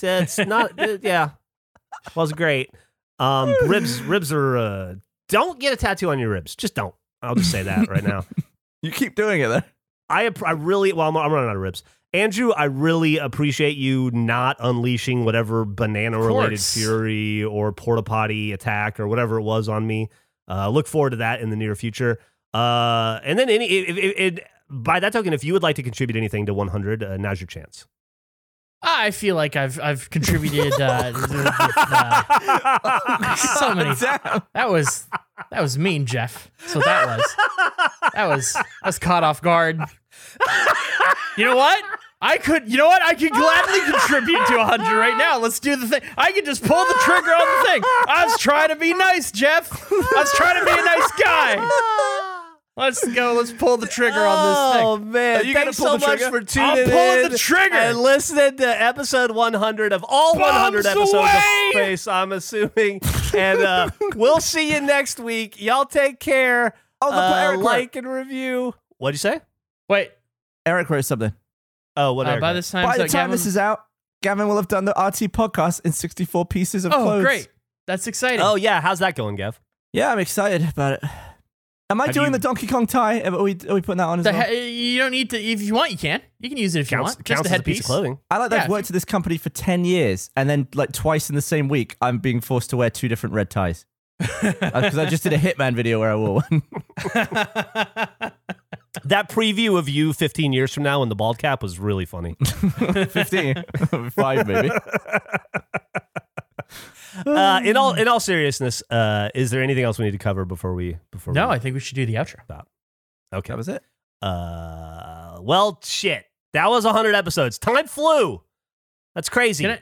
it's not yeah. Was great. Um ribs ribs are uh don't get a tattoo on your ribs. Just don't. I'll just say that right now. You keep doing it though. I I really well I'm, I'm running out of ribs. Andrew, I really appreciate you not unleashing whatever banana related fury or porta potty attack or whatever it was on me. Uh, look forward to that in the near future. Uh, and then any if, if, if, by that token, if you would like to contribute anything to 100, uh, now's your chance. I feel like I've I've contributed uh, uh, so many. That was that was mean, Geoff. So that was that was I was caught off guard. You know what? I could. You know what? I could gladly contribute to hundred right now. Let's do the thing. I could just pull the trigger on the thing. I was trying to be nice, Geoff. I was trying to be a nice guy. Let's go. Let's pull the trigger on this thing. Oh man! Are you gonna Thanks pull so the much trigger? for tuning I'm pulling in the trigger. and listening to episode 100 of all 100 episodes away. of Space. I'm assuming, and uh, we'll see you next week. Y'all take care. Oh, look what Uh, like and review. What'd you say? Wait. Eric wrote something. Oh, what? Uh, by this time, By so the time Gavin- this is out, Gavin will have done the RT podcast in 64 pieces of oh, clothes. Oh, great, that's exciting. Oh yeah, how's that going, Gav? Yeah, I'm excited about it. Am I Have doing you- the Donkey Kong tie? Are we, are we putting that on as The well? he- you don't need to. If you want, you can. You can use it if you Counts, want. Just counts the as a piece headpiece. of clothing. I like that Yeah, I've if worked at this company for 10 years and then like twice in the same week I'm being forced to wear two different red ties. Uh, because I just did a Hitman video where I wore one. That preview of you 15 years from now in the bald cap was really funny. 15. Five maybe. uh, in all in all seriousness, uh, is there anything else we need to cover before we before no, we I think we should do the outro. Stop. okay That was it. uh well shit that was 100 episodes time flew that's crazy Can I,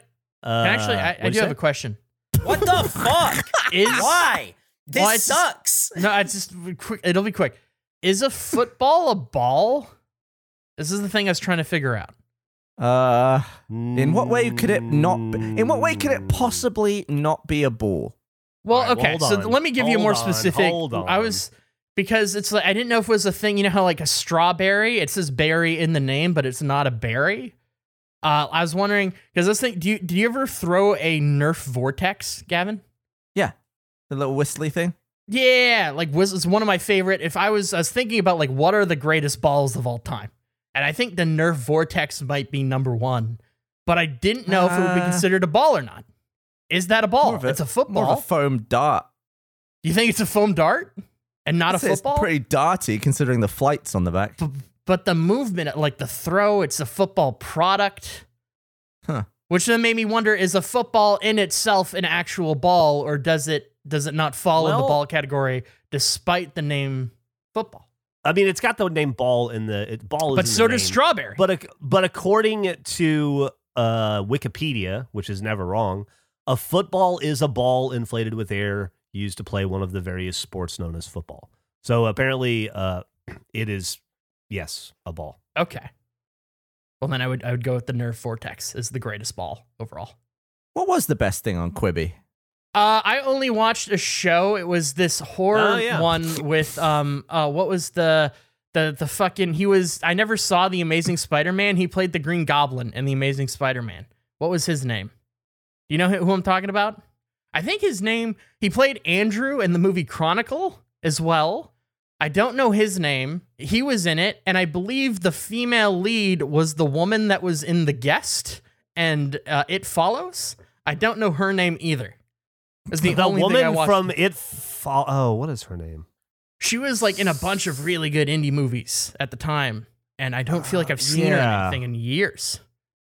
uh, can actually, I, I do you have a question. What the fuck? Is Why? This Well, sucks. no, it's just quick. It'll be quick. Is a football a ball? This is the thing I was trying to figure out. Uh, in what way could it not be, in what way could it possibly not be a ball? Well, All right, okay. hold so let me give you a more Hold on, specific. hold I was because it's like I didn't know if it was a thing. You know how like a strawberry, it says berry in the name, but it's not a berry. Uh, I was wondering because this thing. Do you do you ever throw a Nerf vortex, Gavin? Yeah, the little whistly thing? Yeah, like was it's one of my favorite. If I was I was thinking about like what are the greatest balls of all time, and I think the Nerf vortex might be number one, but I didn't know if it would be Uh, considered a ball or not. Is that a ball? A- it's a football. More of a foam dart. you think it's a foam dart and not a I'd say football? It's pretty darty considering the flights on the back. B- but the movement, like the throw, it's a football product. Huh. Which then made me wonder: is a football in itself an actual ball, or does it does it not fall in the ball category despite the name football? I mean it's got the name ball in the it, ball But in so does strawberry. but but according to uh wikipedia which is never wrong a football is a ball inflated with air used to play one of the various sports known as football so apparently uh it is yes a ball okay. Well, then I would I would go with the Nerf Vortex as the greatest ball overall. What was the best thing on Quibi? Uh, I only watched a show. It was this horror Oh, yeah. one with um uh what was the the the fucking he was I never saw the Amazing Spider-Man. He played the Green Goblin in the Amazing Spider-Man. What was his name? Do you know who who I'm talking about? I think his name he played Andrew in the movie Chronicle as well. I don't know his name. He was in it, and I believe the female lead was the woman that was in The Guest and uh, It Follows. I don't know her name either. It's the, the only woman from it oh what is her name She was like in a bunch of really good indie movies at the time, and I don't feel like I've seen her in anything in years,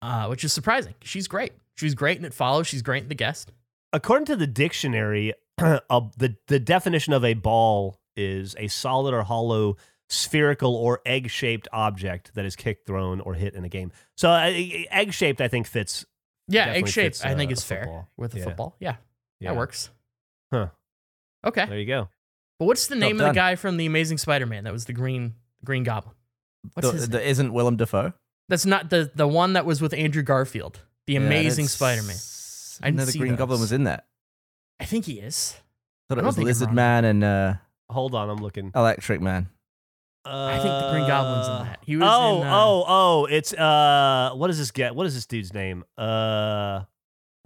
uh, which is surprising. She's great. She's great in It Follows. She's great in The Guest. according to the dictionary, uh, the the definition of a ball is a solid or hollow spherical or egg-shaped object that is kicked, thrown, or hit in a game. So uh, egg-shaped, I think, fits. Yeah, egg shaped. fits, I think uh, is fair with a Yeah. football. Yeah, Yeah. that works. Huh. Okay, There you go. but what's the name of the guy from the Amazing Spider-Man that was the green Green Goblin? What's The, his the, name? isn't Willem Dafoe? That's not the the one that was with Andrew Garfield, the Amazing Spider-Man. I I didn't know the see Green Goblin was in that. I think he is. Thought I it don't was Lizard. Man and uh, Hold on, I'm looking. Electric Man. I think the Green Goblin's in that. He was oh, in, uh, oh, oh! It's uh, what does this get? What is this dude's name? Uh,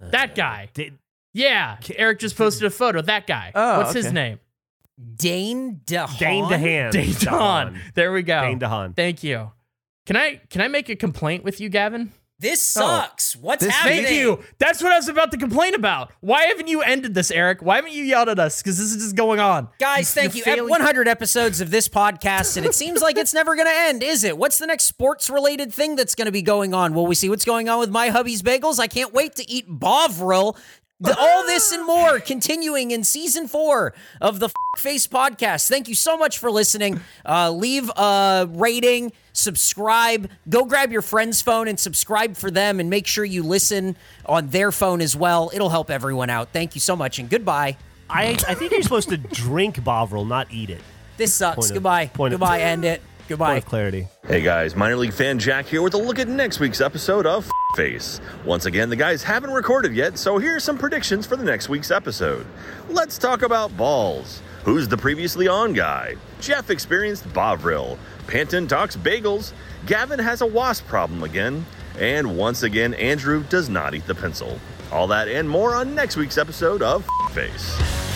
That guy. Di- Yeah, Eric just posted a photo. That guy. Oh, What's his okay. name? Dane DeHaan. Dane DeHaan. Dane DeHaan. There we go. Dane DeHaan. Thank you. Can I can I make a complaint with you, Gavin? This oh. sucks. What's This- happening? Thank you. That's what I was about to complain about. Why haven't you ended this, Eric? Why haven't you yelled at us? Because this is just going on. Guys, thank you. You're Ep- failing- 100 episodes of this podcast, and it seems like it's never going to end, is it? What's the next sports related thing that's going to be going on? Will we see what's going on with my hubby's bagels? I can't wait to eat Bovril. All this and more continuing in season four of the Face podcast. Thank you so much for listening. Uh, leave a rating, subscribe. Go grab your friend's phone and subscribe for them, and make sure you listen on their phone as well. It'll help everyone out. Thank you so much, and goodbye. I I think you're supposed to drink Bovril, not eat it. This sucks. Point of- Goodbye. of- Goodbye. End it. Point Goodbye. of clarity. Hey guys, minor league fan Jack here with a look at next week's episode of Face. Once again, the guys haven't recorded yet, so here are some predictions for the next week's episode. Let's talk about balls. Who's the previously on guy? Geoff experienced Bovril. Panton talks bagels, Gavin has a wasp problem again, and once again, Andrew does not eat the pencil. All that and more on next week's episode of Face.